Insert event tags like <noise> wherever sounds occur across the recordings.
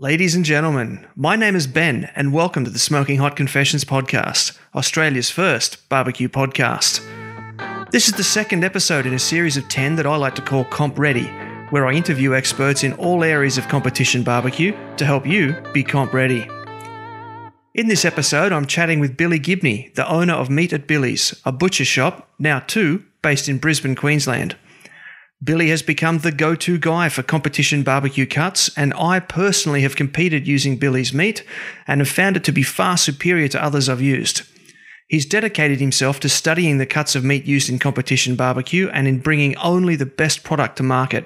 Ladies and gentlemen, my name is Ben, and welcome to the Smoking Hot Confessions podcast, Australia's first barbecue podcast. This is the second episode in a series of 10 that I like to call Comp Ready, where I interview experts in all areas of competition barbecue to help you be comp ready. In this episode, I'm chatting with Billy Gibney, the owner of Meat at Billy's, a butcher shop, now two, based in Brisbane, Queensland. Billy has become the go to guy for competition barbecue cuts, and I personally have competed using Billy's meat and have found it to be far superior to others I've used. He's dedicated himself to studying the cuts of meat used in competition barbecue and in bringing only the best product to market.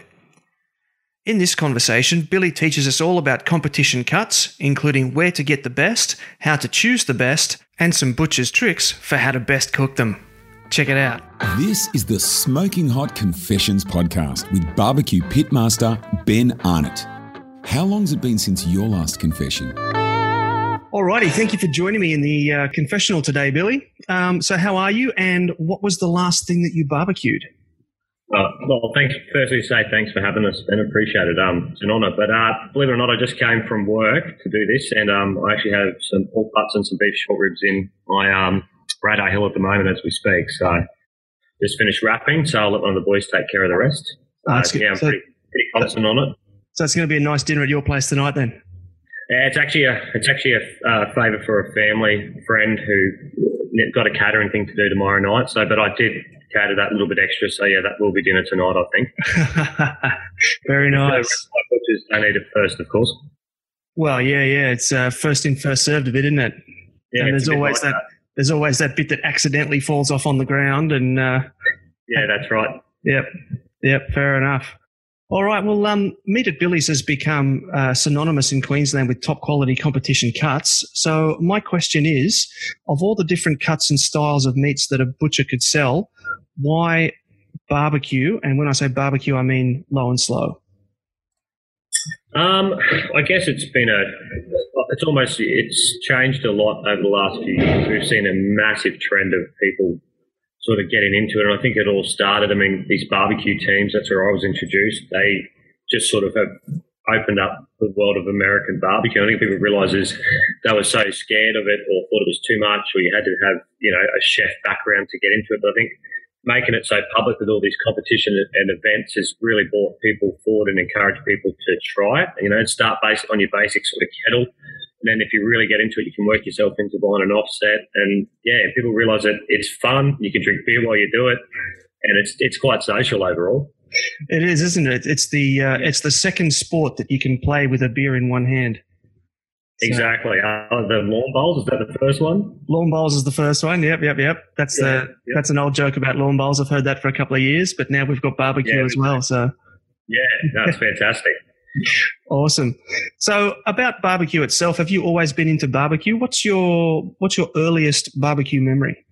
In this conversation, Billy teaches us all about competition cuts, including where to get the best, how to choose the best, and some butcher's tricks for how to best cook them. Check it out. This is the Smoking Hot Confessions podcast with barbecue pitmaster Ben Arnott. How long's it been since your last confession? Alrighty, thank you for joining me in the uh, confessional today, Billy. Um, so, how are you, and what was the last thing that you barbecued? Uh, well, thanks. Firstly, say thanks for having us, and appreciate it. Um, it's an honour. But uh, believe it or not, I just came from work to do this, and um, I actually have some pork butts and some beef short ribs in my um, radar hill at the moment as we speak. So just finished wrapping, so I'll let one of the boys take care of the rest. Oh, that's uh, yeah, I'm So- pretty, pretty confident on it. So, it's going to be a nice dinner at your place tonight, then. Yeah, it's actually a it's actually a uh, favour for a family friend who got a catering thing to do tomorrow night. So, but I did cater that a little bit extra. So yeah, that will be dinner tonight. I think. <laughs> Very nice. Which is I need it first, of course. Well, yeah, yeah. It's uh, first in, first served a bit, isn't it? Yeah, and there's always like that. There's always that bit that accidentally falls off on the ground, and uh, Yeah, that's right. Yep. Yep. Fair enough. All right. Well, um, Meat at Billy's has become uh, synonymous in Queensland with top quality competition cuts. So my question is, of all the different cuts and styles of meats that a butcher could sell, why barbecue? And when I say barbecue, I mean low and slow. Um, I guess it's been a, it's almost, it's changed a lot over the last few years. We've seen a massive trend of people sort of getting into it. And I think it all started, I mean, these barbecue teams, that's where I was introduced. They just sort of have opened up the world of American barbecue. I think people realise is they were so scared of it or thought it was too much or you had to have, you know, a chef background to get into it. But I think making it so public with all these competition and events has really brought people forward and encouraged people to try it. You know, start based on your basic sort of kettle. And then if you really get into it, you can work yourself into buying an offset. And yeah, people realise that it's fun. You can drink beer while you do it. And it's, it's quite social overall. It is, isn't it? It's the uh, it's the second sport that you can play with a beer in one hand. Exactly. Uh, the lawn bowls, is that the first one? Lawn bowls is the first one. Yep, yep, yep. That's Yeah, the yep. that's an old joke about lawn bowls. I've heard that for a couple of years, but now we've got barbecue Yeah, as well. So Yeah, that's fantastic. <laughs> awesome. So about barbecue itself, have you always been into barbecue? What's your what's your earliest barbecue memory?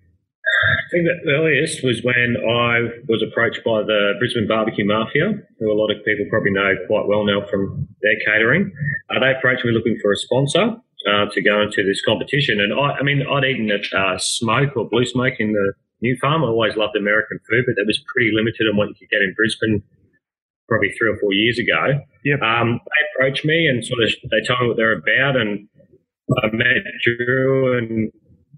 I think the earliest was when I was approached by the Brisbane Barbecue Mafia, who a lot of people probably know quite well now from their catering. Uh, they approached me looking for a sponsor uh, to go into this competition. And I, I mean, I'd eaten at uh, Smoke or Blue Smoke in the New Farm. I always loved American food, but that was pretty limited on what you could get in Brisbane probably three or four years ago. Yep. Um, they approached me and sort of they told me what they're about, and I met Drew and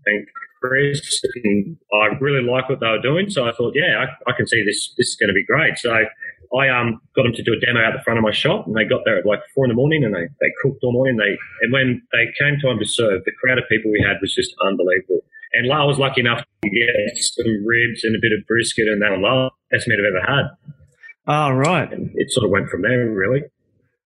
and And I really like what they were doing. So I thought, yeah, I, I can see this. This is going to be great. So I um got them to do a demo out the front of my shop, and they got there at like four in the morning, and they, they cooked all morning. They and when they came time to serve, the crowd of people we had was just unbelievable. And I was lucky enough to get some ribs and a bit of brisket, and that were the best meat I've ever had. Oh, right. And it sort of went from there, really.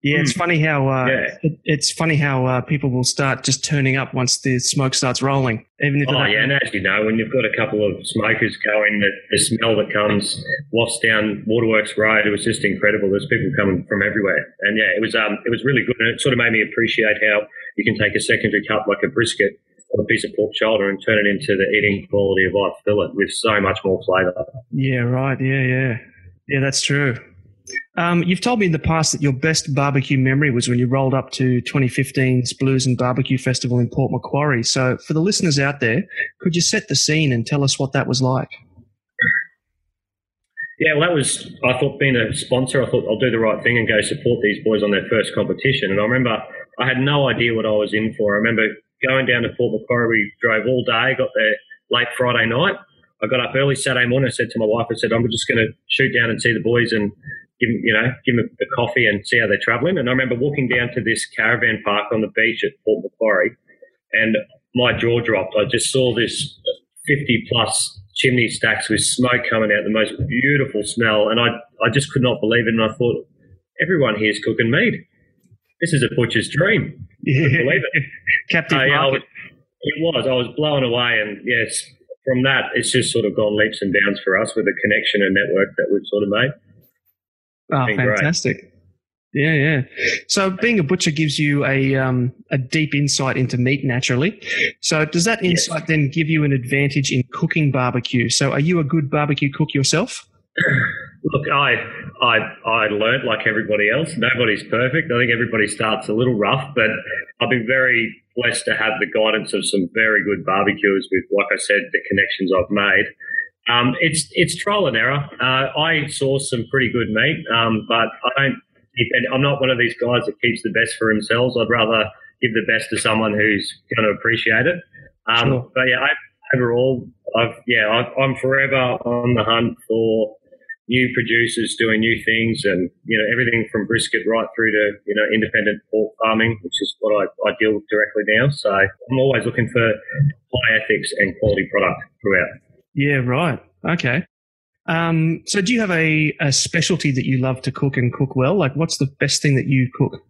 Yeah, it's funny how uh, Yeah. it, it's funny how uh, people will start just turning up once the smoke starts rolling, even if Oh yeah, and as you know, when you've got a couple of smokers going, the, the smell that comes wafts down Waterworks Road, it was just incredible. There's people coming from everywhere, and yeah, it was um, it was really good, and it sort of made me appreciate how you can take a secondary cut like a brisket or a piece of pork shoulder and turn it into the eating quality of eye fillet with so much more flavour. Yeah, right. Yeah, yeah. Yeah, that's true. Um, you've told me in the past that your best barbecue memory was when you rolled up to 2015's Blues and Barbecue Festival in Port Macquarie. So, for the listeners out there, could you set the scene and tell us what that was like? Yeah, well, that was, I thought being a sponsor, I thought I'll do the right thing and go support these boys on their first competition. And I remember I had no idea what I was in for. I remember going down to Port Macquarie. We drove all day, got there late Friday night. I got up early Saturday morning. I said to my wife, I said, I'm just going to shoot down and see the boys and give them, you know, give them a coffee and see how they're travelling. And I remember walking down to this caravan park on the beach at Port Macquarie, and my jaw dropped. I just saw this 50 plus chimney stacks with smoke coming out, the most beautiful smell, and I I just could not believe it. And I thought, everyone here's cooking meat. This is a butcher's dream. Yeah. <laughs> believe it. Captive Uh, yeah, market. was, it was. I was blown away, and yes, from that, it's just sort of gone leaps and bounds for us with the connection and network that we've sort of made. Oh, been great. fantastic. Yeah, yeah. So being a butcher gives you a um, a deep insight into meat naturally. So does that Yes. insight then give you an advantage in cooking barbecue? So are you a good barbecue cook yourself? <sighs> Look, I, I, I learned like everybody else. Nobody's perfect. I think everybody starts a little rough, but I've been very blessed to have the guidance of some very good barbecuers with, like I said, the connections I've made. Um, it's it's trial and error. Uh, I source some pretty good meat, um, but I don't. I'm not one of these guys that keeps the best for themselves. I'd rather give the best to someone who's going to appreciate it. Um, Sure. But yeah, I, overall, I've yeah, I've, I'm forever on the hunt for new producers doing new things, and you know everything from brisket right through to you know independent pork farming, which is what I, I deal with directly now. So I'm always looking for high ethics and quality product throughout. Yeah, right. Okay. Um, so do you have a, a specialty that you love to cook and cook well? Like what's the best thing that you cook?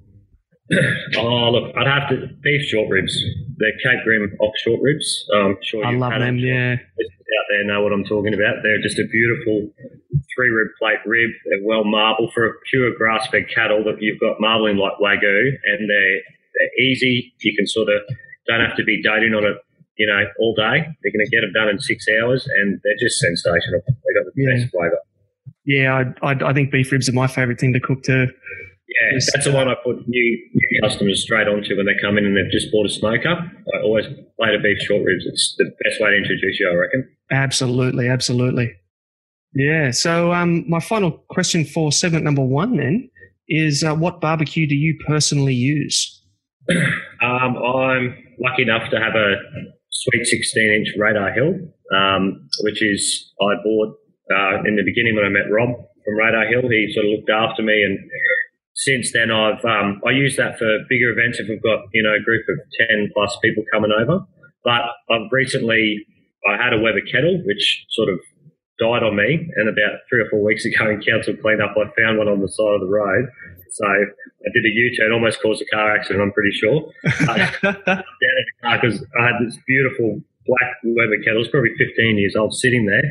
<clears throat> Oh look, I'd have to beef short ribs. They're Cape Grim ox short ribs. Um, sure I love them, yeah. out there know what I'm talking about. They're just a beautiful three rib plate rib. They're well marbled for a pure grass fed cattle that you've got marbling like wagyu, and they're they're easy. You can sort of don't have to be doting on it, you know, all day. They're going to get them done in six hours, and they're just sensational. They got the Yeah. best flavour. Yeah, I, I, I think beef ribs are my favorite thing to cook too. Yeah, Yes. that's the one I put new, new customers straight onto when they come in and they've just bought a smoker. I always plate of beef short ribs. It's the best way to introduce you, I reckon. Absolutely, absolutely. Yeah. So, um, my final question for segment number one then is, uh, what barbecue do you personally use? <clears throat> Um, I'm lucky enough to have a sweet 16 inch Radar Hill, um, which is I bought uh, in the beginning when I met Rob from Radar Hill. He sort of looked after me, and since then I've um, I use that for bigger events if we've got you know a group of 10 plus people coming over. But I've recently I had a Weber kettle which sort of died on me, and about three or four weeks <laughs> ago in council cleanup, I found one on the side of the road. So I did a U-turn, almost caused a car accident. I'm pretty sure <laughs> down in the car because I had this beautiful black Weber kettle. It's probably 15 years old, sitting there.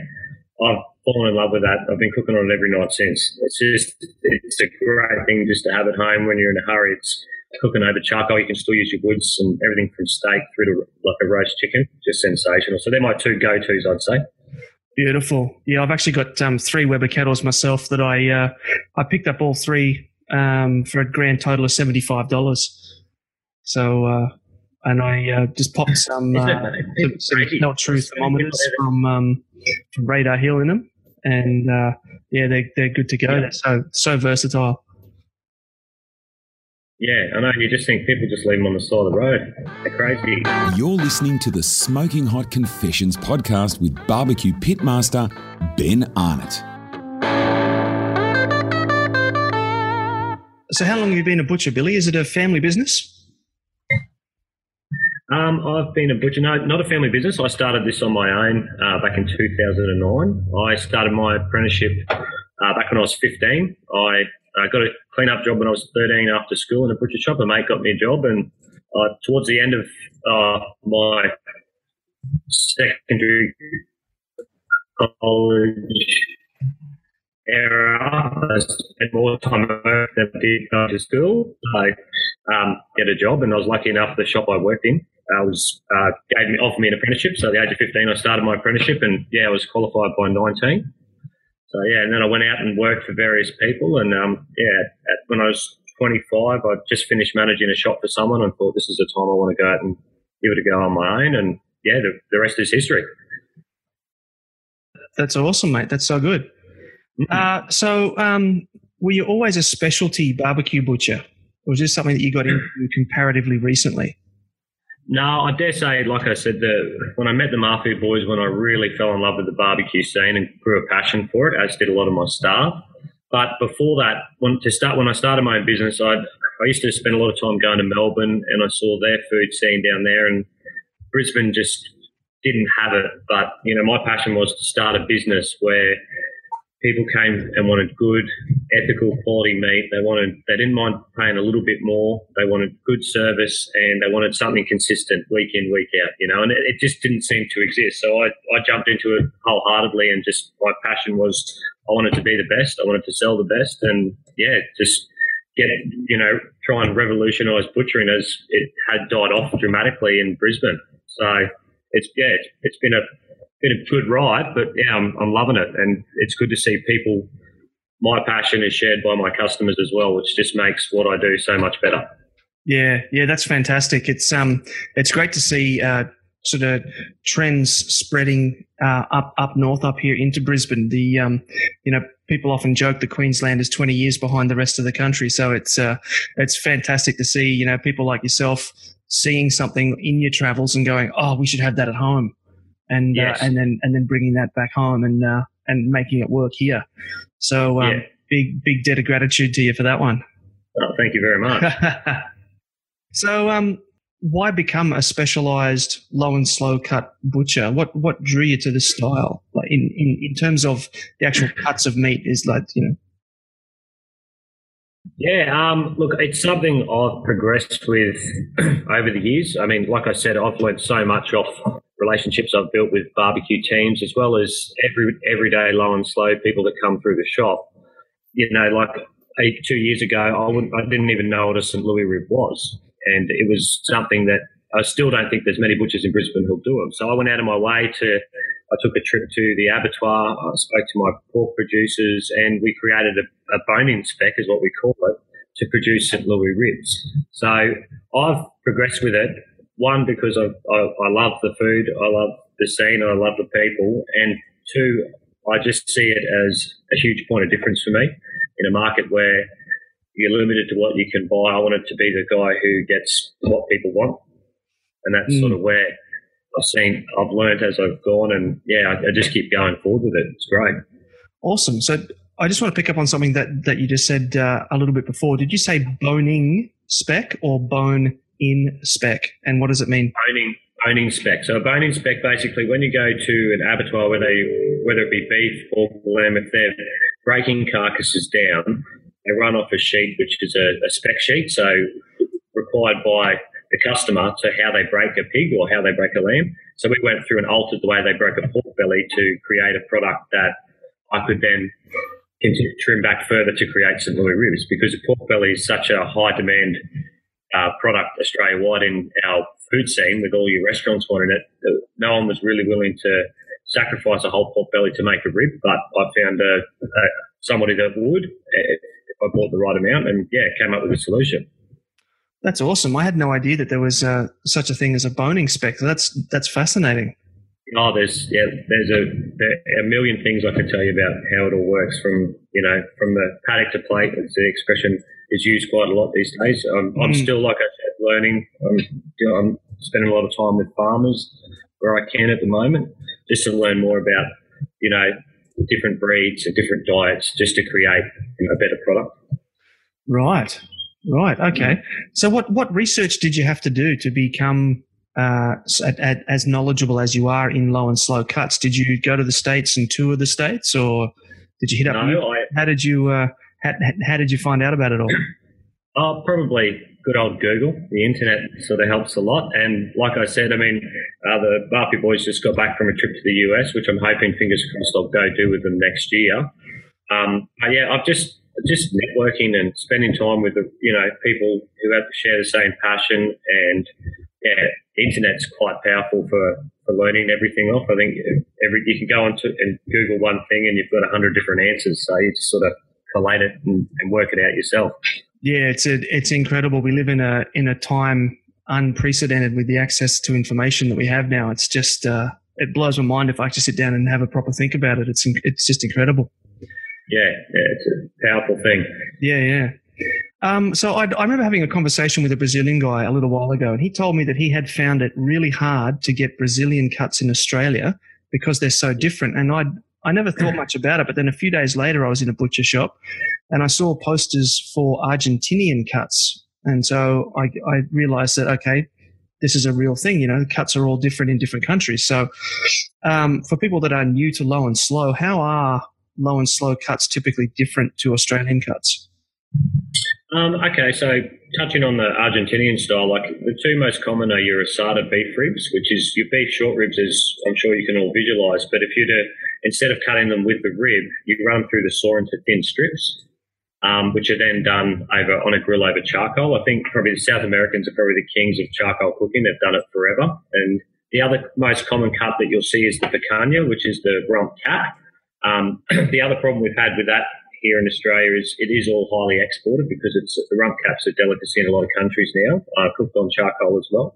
I've fallen in love with that. I've been cooking on it every night since. It's just, it's a great thing just to have at home when you're in a hurry. It's cooking over charcoal. You can still use your woods and everything from steak through to like a roast chicken. Just sensational. So they're my two go-tos, I'd say. Beautiful. Yeah, I've actually got um, three Weber kettles myself that I uh, I picked up all three um, for a grand total of seventy five dollars. So uh, and I uh, just popped <laughs> some uh, some, some no true thermometers from um, from Radar Hill in them, and uh, yeah, they're they're good to go. Yeah. They're so so versatile. Yeah, I know. You just think people just leave them on the side of the road. They're crazy. You're listening to the Smoking Hot Confessions podcast with barbecue pitmaster Ben Arnott. So how long have you been a butcher, Billy? Is it a family business? Um, I've been a butcher, no, not a family business. I started this on my own uh, back in 2009. I started my apprenticeship uh, back when I was 15. I uh, got a clean-up job when I was 13 after school in a butcher shop. A mate got me a job, and uh, towards the end of uh, my secondary college era, I spent more time at work than I did going to school. I um, get a job, and I was lucky enough the shop I worked in uh, was uh, gave me offered me an apprenticeship. So at the age of 15, I started my apprenticeship, and yeah, I was qualified by 19. So yeah, and then I went out and worked for various people, and um, yeah, at, when I was 25, I just finished managing a shop for someone, and thought this is the time I want to go out and give it a go on my own, and yeah, the, the rest is history. That's awesome, mate. That's so good. Uh, so, um, were you always a specialty barbecue butcher? or was this something that you got into <clears throat> comparatively recently? No, I dare say, like I said, the, when I met the Mafia boys, when I really fell in love with the barbecue scene and grew a passion for it, as did a lot of my staff. But before that, when, to start when I started my own business, I I used to spend a lot of time going to Melbourne, and I saw their food scene down there, and Brisbane just didn't have it. But you know, my passion was to start a business where people came and wanted good, ethical, quality meat. They wanted, they didn't mind paying a little bit more. They wanted good service and they wanted something consistent week in, week out, you know, and it, it just didn't seem to exist. So I, I jumped into it wholeheartedly and just my passion was I wanted to be the best. I wanted to sell the best and yeah, just get, you know, try and revolutionize butchering as it had died off dramatically in Brisbane. So it's, yeah, it's, it's been a, been a good ride, but yeah, I'm, I'm loving it, and it's good to see people. My passion is shared by my customers as well, which just makes what I do so much better. Yeah, yeah, that's fantastic. It's um, it's great to see uh, sort of trends spreading uh, up up north, up here into Brisbane. The um, you know, people often joke that Queensland is 20 years behind the rest of the country, so it's uh, it's fantastic to see you know people like yourself seeing something in your travels and going, oh, we should have that at home and uh, yes. uh, and then and then bringing that back home and uh, and making it work here. So um, yeah. big big debt of gratitude to you for that one. Oh, thank you very much. <laughs> so um, why become a specialized low and slow cut butcher? What what drew you to this style? Like in, in, in terms of the actual cuts of meat is like, you know. Yeah, um, look, it's something I've progressed with <clears throat> over the years. I mean, like I said, I've learned so much off relationships I've built with barbecue teams, as well as every everyday low and slow people that come through the shop. You know, like eight, two years ago, I I didn't even know what a St. Louis rib was, and it was something that I still don't think there's many butchers in Brisbane who'll do them. So I went out of my way to. I took a trip to the abattoir. I spoke to my pork producers, and we created a, a boning spec, is what we call it, to produce St. Louis ribs. So I've progressed with it one because I, I, I love the food, I love the scene, I love the people, and two, I just see it as a huge point of difference for me in a market where you're limited to what you can buy. I wanted to be the guy who gets what people want, and that's mm. sort of where I've seen, I've learned as I've gone, and yeah, I, I just keep going forward with it. It's great. Awesome. So I just want to pick up on something that that you just said uh, a little bit before. Did you say boning spec or bone in spec. And what does it mean? Boning, boning spec. So a boning spec basically when you go to an abattoir where they whether it be beef or lamb, if they're breaking carcasses down, they run off a sheet which is a, a spec sheet, so required by the customer to how they break a pig or how they break a lamb. So we went through and altered the way they broke a pork belly to create a product that I could then trim back further to create St. Louis ribs because pork belly is such a high demand uh, product Australia wide in our food scene with all your restaurants wanting it. No one was really willing to sacrifice a whole pork belly to make a rib, but I found a, a, somebody that would if I bought the right amount, and yeah, came up with a solution. That's awesome. I had no idea that there was uh, such a thing as a boning spec. That's that's fascinating. Oh, there's yeah, there's a there a million things I could tell you about how it all works. From you know, from the paddock to plate, it's the expression is used quite a lot these days. Um, mm. I'm still, like I said, learning. I'm, you know, I'm spending a lot of time with farmers where I can at the moment, just to learn more about, you know, different breeds and different diets, just to create you know, a better product. Right, right, okay. So, what what research did you have to do to become uh, at, at, as knowledgeable as you are in low and slow cuts? Did you go to the states and tour the states, or did you hit up? No, I, how did you? Uh, how, how did you find out about it all? <clears throat> Oh, probably good old Google. The internet sort of helps a lot. And like I said, I mean, uh, the Mafia boys just got back from a trip to the US, which I'm hoping, fingers crossed, I'll go do with them next year. Um, but yeah, I've just just networking and spending time with you know people who have share the same passion and yeah, internet's quite powerful for, for learning everything off. I think every you can go on to and Google one thing and you've got a hundred different answers. So you just sort of collate it and, and work it out yourself. Yeah, it's a, it's incredible. We live in a in a time unprecedented with the access to information that we have now. It's just uh, it blows my mind if I just sit down and have a proper think about it. It's it's just incredible. Yeah, yeah, it's a powerful thing. Yeah, yeah. Um, so I, I remember having a conversation with a Brazilian guy a little while ago, and he told me that he had found it really hard to get Brazilian cuts in Australia because they're so different. And I I never thought much about it, but then a few days later, I was in a butcher shop, and I saw posters for Argentinian cuts, and so I, I realized that okay, this is a real thing. You know, cuts are all different in different countries. So um, for people that are new to low and slow, how are low and slow cuts typically different to Australian cuts? Um, okay, so touching on the Argentinian style, like the two most common are your asada beef ribs, which is your beef short ribs, as I'm sure you can all visualize. But if you're to, instead of cutting them with the rib, you run them through the saw into thin strips, um, which are then done over on a grill over charcoal. I think probably the South Americans are probably the kings of charcoal cooking. They've done it forever. And the other most common cut that you'll see is the picanha, which is the rump cap. Um, <clears throat> the other problem we've had with that here in Australia is it is all highly exported because it's the rump cap's a delicacy in a lot of countries now, uh, cooked on charcoal as well.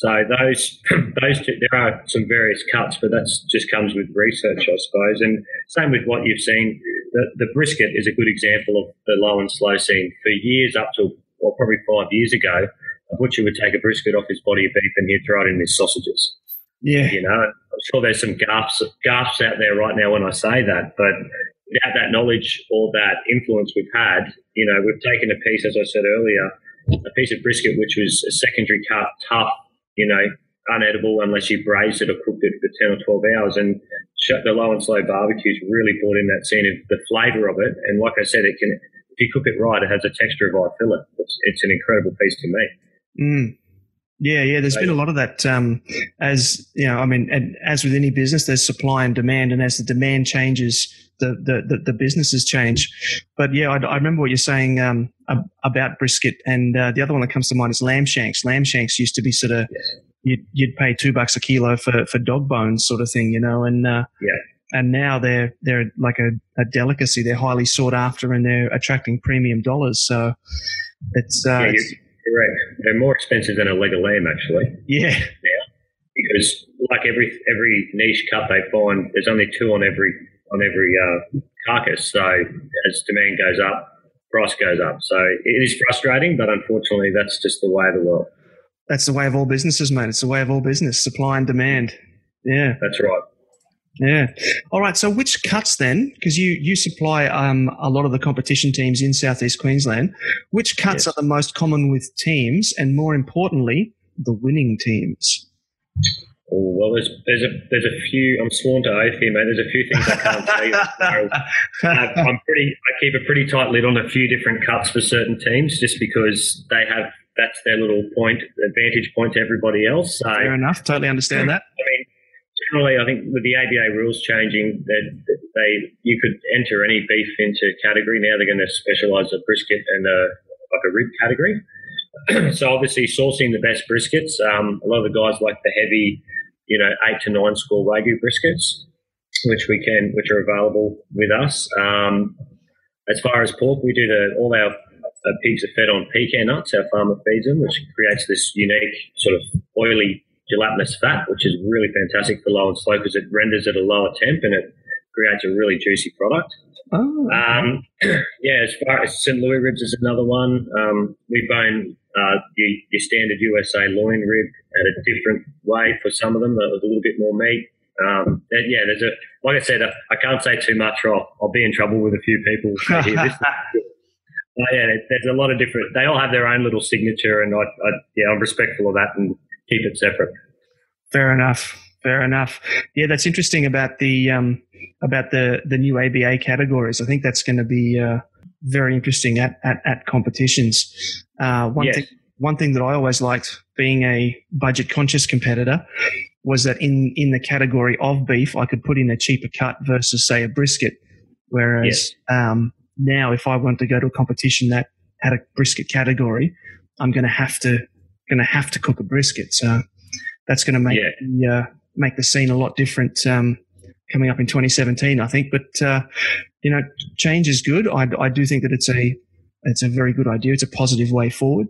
So those <clears throat> those two, there are some various cuts, but that just comes with research, I suppose. And same with what you've seen. The, the brisket is a good example of the low and slow scene. For years up to, well, probably five years ago, a butcher would take a brisket off his body of beef and he'd throw it in his sausages. Yeah. You know, I'm sure there's some gaps, gaps out there right now when I say that, but without that knowledge or that influence we've had, you know, we've taken a piece, as I said earlier, a piece of brisket which was a secondary cut, tough, you know, unedible unless you braised it or cooked it for 10 or 12 hours. And the low and slow barbecues really brought in that scene of the flavour of it. And like I said, it can, if you cook it right, it has a texture of eye fillet. It's, it's an incredible piece to me. Mm. Yeah, yeah. There's been a lot of that. Um, as you know, I mean, and as with any business, there's supply and demand, and as the demand changes, the the the, businesses change. But yeah, I, I remember what you're saying um, about brisket, and uh, the other one that comes to mind is lamb shanks. Lamb shanks used to be sort of yes. you'd, you'd pay two bucks a kilo for for dog bones, sort of thing, you know, and uh, yeah. And now they're they're like a, a delicacy. They're highly sought after, and they're attracting premium dollars. So it's, uh, yeah, it's Correct. They're more expensive than a leg of lamb, actually. Yeah. Now, because like every every niche cut they find, there's only two on every on every uh, carcass. So as demand goes up, price goes up. So it is frustrating, but unfortunately, that's just the way of the world. That's the way of all businesses, mate. It's the way of all business, supply and demand. Yeah, that's right. Yeah. All right. So which cuts then? Because you you supply um, a lot of the competition teams in southeast Queensland. Which cuts yes. are the most common with teams, and more importantly, the winning teams? Oh, well, there's there's a there's a few. I'm sworn to oath here, mate. There's a few things I can't tell you. <laughs> uh, I'm pretty. I keep a pretty tight lid on a few different cuts for certain teams, just because they have that's their little point advantage point to everybody else. So, Fair enough. Totally understand that. I mean, generally, I think with the ABA rules changing, that they you could enter any beef into category. Now they're going to specialise a brisket and a like a rib category. <clears throat> so obviously, sourcing the best briskets. Um, a lot of the guys like the heavy, you know, eight to nine score wagyu briskets, which we can, which are available with us. Um, as far as pork, we do the, all our uh, pigs are fed on pecan nuts. Our farmer feeds them, which creates this unique sort of oily gelatinous fat, which is really fantastic for low and slow because it renders at a lower temp and it creates a really juicy product. Oh, um, <clears throat> yeah, as far as St. Louis ribs is another one. Um, we bone uh, your, your, standard USA loin rib at a different way for some of them, with a little bit more meat. Um, yeah, there's a like I said, uh, I can't say too much, or I'll, I'll, be in trouble with a few people. <laughs> Uh, yeah, there's a lot of different. They all have their own little signature, and I, I yeah, I'm respectful of that and keep it separate. Fair enough. Fair enough. Yeah, that's interesting about the um, about the the new ABA categories. I think that's going to be uh, very interesting at at, at competitions. Uh, one yes. thing one thing that I always liked being a budget conscious competitor was that in in the category of beef, I could put in a cheaper cut versus say a brisket. Whereas yes. um, now, if I want to go to a competition that had a brisket category, I'm going to have to going to have to cook a brisket. So that's going to make yeah. the, uh, make the scene a lot different um, coming up in 2017, I think. But uh, you know, change is good. I, I, do think that it's a it's a very good idea. It's a positive way forward,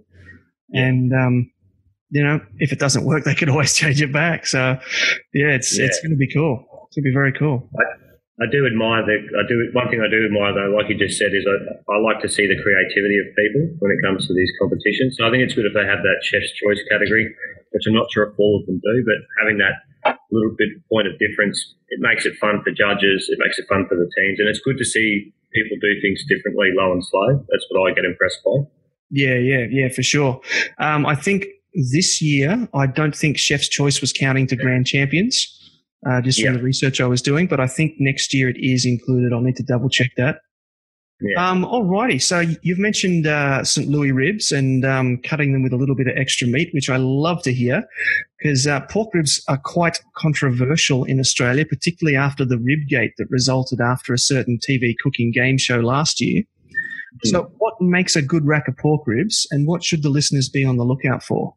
yeah. and um, you know, if it doesn't work, they can <laughs> always change it back. So yeah, it's yeah. it's going to be cool. It's going to be very cool. I do admire the. I do one thing I do admire though, like you just said, is I, I like to see the creativity of people when it comes to these competitions. So I think it's good if they have that chef's choice category, which I'm not sure if all of them do, but having that little bit point of difference, it makes it fun for judges. It makes it fun for the teams, and it's good to see people do things differently, low and slow. That's what I get impressed by. Yeah, yeah, yeah, for sure. Um, I think this year, I don't think Chef's Choice was counting to grand champions uh, just from the research I was doing. But I think next year it is included. I'll need to double check that. Yeah. Um, alrighty. So you've mentioned uh, St. Louis ribs and um, cutting them with a little bit of extra meat, which I love to hear because uh, pork ribs are quite controversial in Australia, particularly after the ribgate that resulted after a certain TV cooking game show last year. Mm. So, what makes a good rack of pork ribs, and what should the listeners be on the lookout for?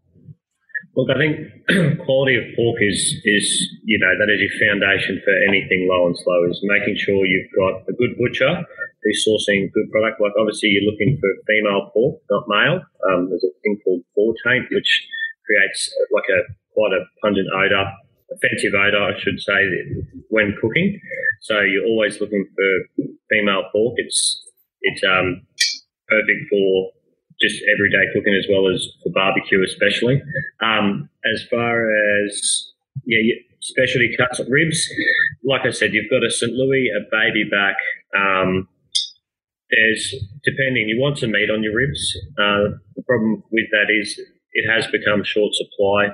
Look, I think <clears throat> quality of pork is is you know that is your foundation for anything low and slow. Is making sure you've got a good butcher who's sourcing good product. Like obviously you're looking for female pork, not male. Um, there's a thing called boar taint, which creates like a quite a pungent odor, offensive odor, I should say, when cooking. So you're always looking for female pork. It's it's um, perfect for just everyday cooking as well as for barbecue, especially. Um, as far as yeah, specialty cuts of ribs, like I said, you've got a St. Louis, a baby back. Um, there's depending, you want some meat on your ribs. Uh, the problem with that is it has become short supply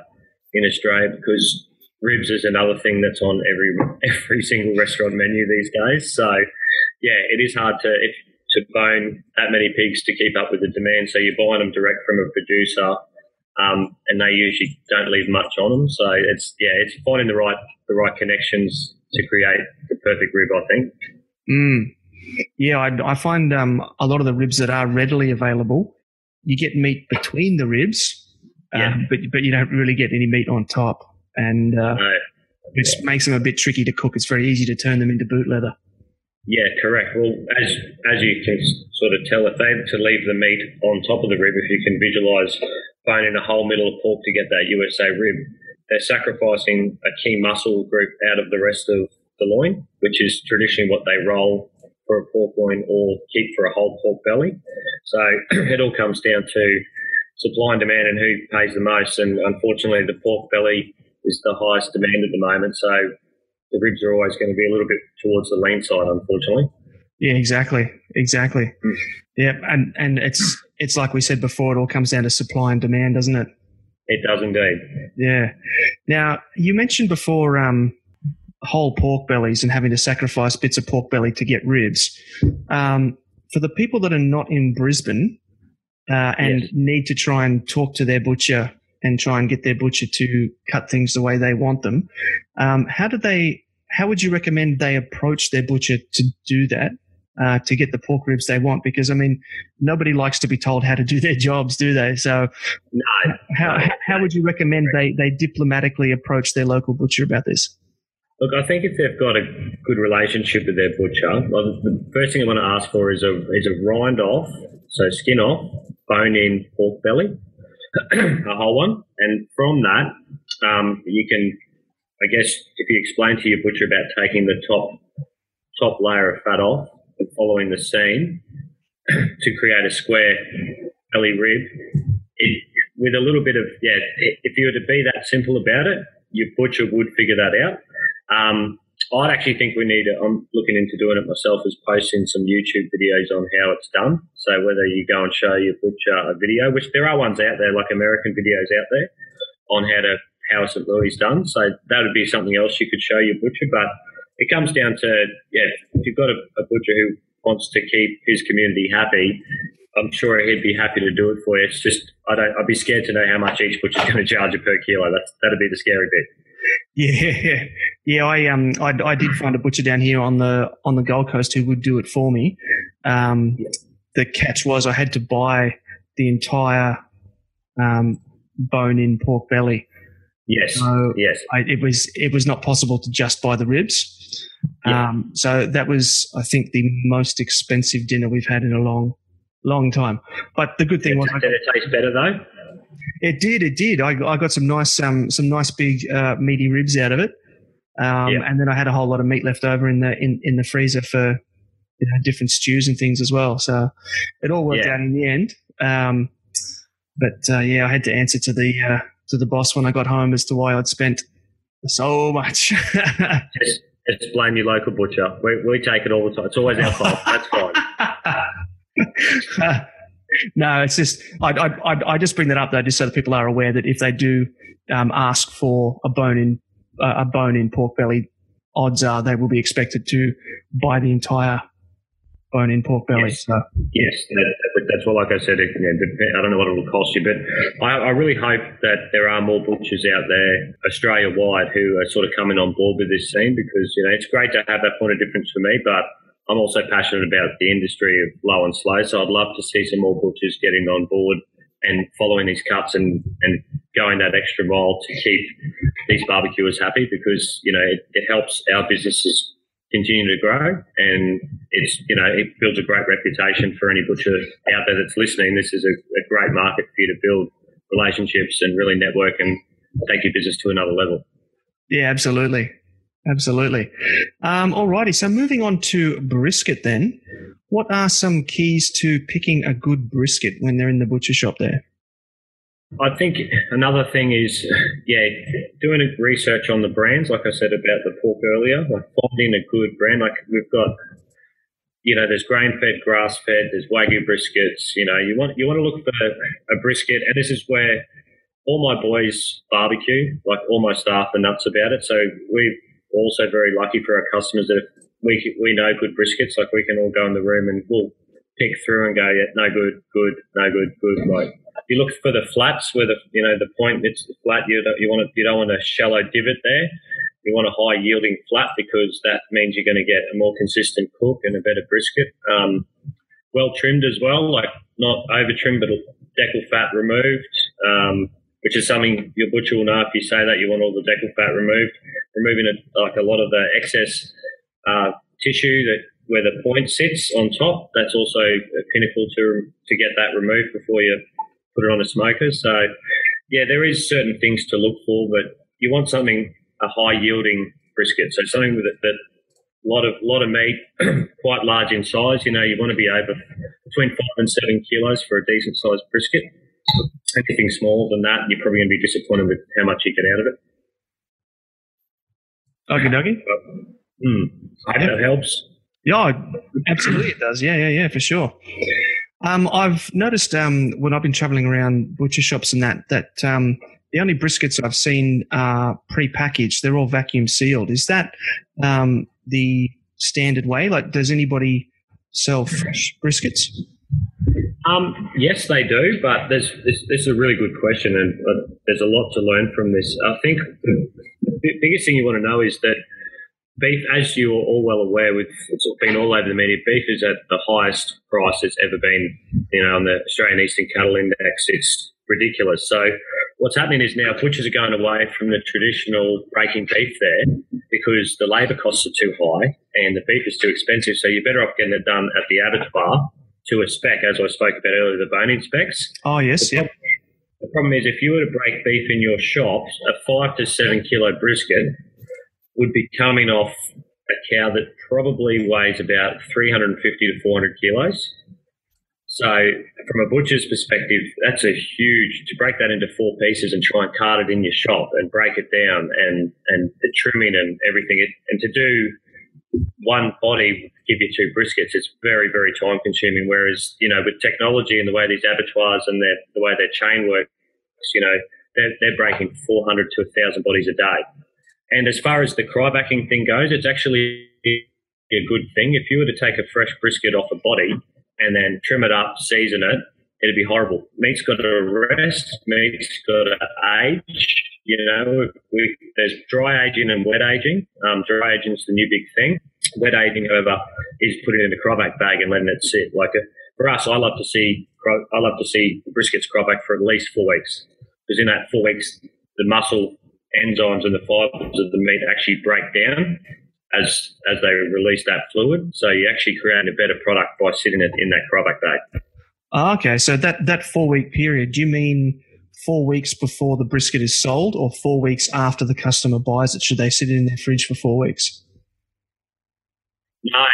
in Australia because ribs is another thing that's on every <laughs> every single restaurant menu these days. So yeah, it is hard to if to bone that many pigs to keep up with the demand. So you're buying them direct from a producer, um, and they usually don't leave much on them. So it's yeah, it's finding the right the right connections to create the perfect rib. I think. Mm. Yeah, I, I find um, a lot of the ribs that are readily available, you get meat between the ribs, uh, yeah. but but you don't really get any meat on top, and uh, no. which makes them a bit tricky to cook. It's very easy to turn them into boot leather. Yeah, correct. Well, as as you can sort of tell, if they have to leave the meat on top of the rib, if you can visualize boning a whole middle of pork to get that USA rib, they're sacrificing a key muscle group out of the rest of the loin, which is traditionally what they roll for a pork loin or keep for a whole pork belly. So <clears throat> it all comes down to supply and demand and who pays the most. And unfortunately, the pork belly is the highest demand at the moment. So the ribs are always going to be a little bit towards the lean side, unfortunately. Yeah, exactly, exactly. Mm. Yeah, and and it's it's like we said before, it all comes down to supply and demand, doesn't it? It does indeed. Yeah. Now you mentioned before um, whole pork bellies and having to sacrifice bits of pork belly to get ribs. Um, for the people that are not in Brisbane uh, and yes. need to try and talk to their butcher and try and get their butcher to cut things the way they want them. Um, how do they? How would you recommend they approach their butcher to do that? Uh, to get the pork ribs they want, because I mean, nobody likes to be told how to do their jobs, do they? So, no, how, no, how would you recommend they, they diplomatically approach their local butcher about this? Look, I think if they've got a good relationship with their butcher, well, the first thing I want to ask for is a is a rind off, so skin off, bone in pork belly, <clears throat> a whole one. And from that, um, you can, I guess, if you explain to your butcher about taking the top top layer of fat off and following the seam <clears throat> to create a square belly rib, it, with a little bit of yeah, if you were to be that simple about it, your butcher would figure that out. Um, I actually think we need. To, I'm looking into doing it myself. Is posting some YouTube videos on how it's done. So whether you go and show your butcher a video, which there are ones out there, like American videos out there, on how to how St. Louis done. So that would be something else you could show your butcher. But it comes down to yeah, if you've got a, a butcher who wants to keep his community happy, I'm sure he'd be happy to do it for you. It's just I don't. I'd be scared to know how much each butcher's going to charge you per kilo. That's that'd be the scary bit. Yeah, <laughs> yeah. I um, I, I did find a butcher down here on the on the Gold Coast who would do it for me. Um, the catch was I had to buy the entire um, bone-in pork belly. Yes. So yes. I, it was it was not possible to just buy the ribs. Yeah. Um, so that was, I think, the most expensive dinner we've had in a long, long time. But the good thing did, was, did it taste better though? It did. It did. I, I got some nice, um, some nice big uh, meaty ribs out of it. Um, Yeah. And then I had a whole lot of meat left over in the in, in the freezer for you know different stews and things as well. So it all worked Yeah. out in the end. Um, but uh, yeah, I had to answer to the uh, to the boss when I got home as to why I'd spent so much. <laughs> Just, just blame your local butcher. We, we take it all the time. It's always our fault. That's fine. <laughs> no, it's just I, I I- just bring that up though, just so that people are aware that if they do um, ask for a bone in uh, a bone in pork belly, odds are they will be expected to buy the entire bone in pork belly. Yes. So Yes, that, that- that's what, like I said, it, I don't know what it'll cost you, but I, I really hope that there are more butchers out there Australia wide who are sort of coming on board with this scene because, you know, it's great to have that point of difference for me, but I'm also passionate about the industry of low and slow. So I'd love to see some more butchers getting on board and following these cuts and, and going that extra mile to keep these barbecuers happy because, you know, it, it helps our businesses continue to grow and it's you know it builds a great reputation for any butcher out there that's listening this is a, a great market for you to build relationships and really network and take your business to another level yeah, absolutely, absolutely. Um, alrighty, so moving on to brisket then. What are some keys to picking a good brisket when they're in the butcher shop there? I think another thing is, yeah, doing a research on the brands. Like I said about the pork earlier, like finding a good brand. Like we've got, you know, there's grain-fed, grass-fed, there's wagyu briskets. You know, you want you want to look for a brisket, and this is where all my boys barbecue. Like all my staff are nuts about it. So we're also very lucky for our customers that we we know good briskets. Like we can all go in the room and we'll pick through and go, yeah, no good, good, no good, good. Like you look for the flats where the you know the point it's the flat you don't, you want to, you don't want a shallow divot there. You want a high yielding flat because that means you're going to get a more consistent cook and a better brisket. Um, well trimmed as well, like not over trimmed, but deckle fat removed, um, which is something your butcher will know if you say that you want all the deckle fat removed, removing it, like a lot of the excess uh, tissue that where the point sits on top. That's also a pinnacle to to get that removed before you put it on a smoker. So yeah, there is certain things to look for, but you want something a high yielding brisket. So something with that a lot of lot of meat, <clears throat> quite large in size. You know, you want to be over between five and seven kilos for a decent sized brisket. Anything smaller than that, you're probably going to be disappointed with how much you get out of it. Okie dokie. Hmm. I hope that helps. Yeah, absolutely it does. Yeah, yeah, yeah, for sure. Um, I've noticed um, when I've been traveling around butcher shops and that that um, the only briskets I've seen are pre-packaged. They're all vacuum sealed. Is that um, the standard way? Like, does anybody sell fresh briskets? Um, yes, they do, but there's this, this is a really good question, and uh, there's a lot to learn from this. I think the, biggest thing you want to know is that beef, as you are all well aware, with it's been all over the media, beef is at the highest price it's ever been. You know, on the Australian Eastern Cattle Index, it's ridiculous. So what's happening is now butchers are going away from the traditional breaking beef there because the labour costs are too high and the beef is too expensive. So you're better off getting it done at the abattoir to a spec, as I spoke about earlier, the boning specs. Oh yes, yep. The problem is, if you were to break beef in your shop, a five to seven kilo brisket would be coming off a cow that probably weighs about 350 to 400 kilos. So, from a butcher's perspective, that's a huge to break that into four pieces and try and cart it in your shop and break it down and and the trimming and everything. It, and to do one body give you two briskets, it's very very time consuming. Whereas you know with technology and the way these abattoirs and their, the way their chain works, you know they're, they're breaking 400 to 1,000 bodies a day. And as far as the cryovacking thing goes, it's actually a good thing. If you were to take a fresh brisket off a body and then trim it up, season it, it'd be horrible. Meat's got to rest, meat's got to age. You know, we, there's dry aging and wet aging. Um, dry aging is the new big thing. Wet aging, however, is putting it in a cryovac bag and letting it sit. Like a, for us, I love to see I love to see briskets cryovac for at least four weeks because in that four weeks, the muscle enzymes and the fibers of the meat actually break down as as they release that fluid. So you actually create a better product by sitting it in that cryovac bag. Oh, okay, so that that four week period, do you mean four weeks before the brisket is sold or four weeks after the customer buys it? Should they sit in their fridge for four weeks? No, no.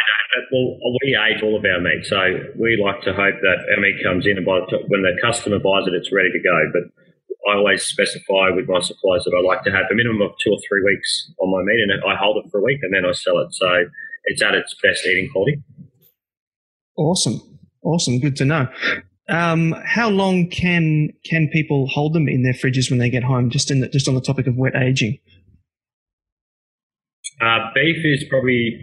Well, we age all of our meat, so we like to hope that our meat comes in, and by the time, when the customer buys it, it's ready to go. But I always specify with my suppliers that I like to have a minimum of two or three weeks on my meat, and I hold it for a week, and then I sell it. So it's at its best eating quality. Awesome, awesome, good to know. Um, how long can can people hold them in their fridges when they get home? Just in the, just on the topic of wet aging. Uh, beef is probably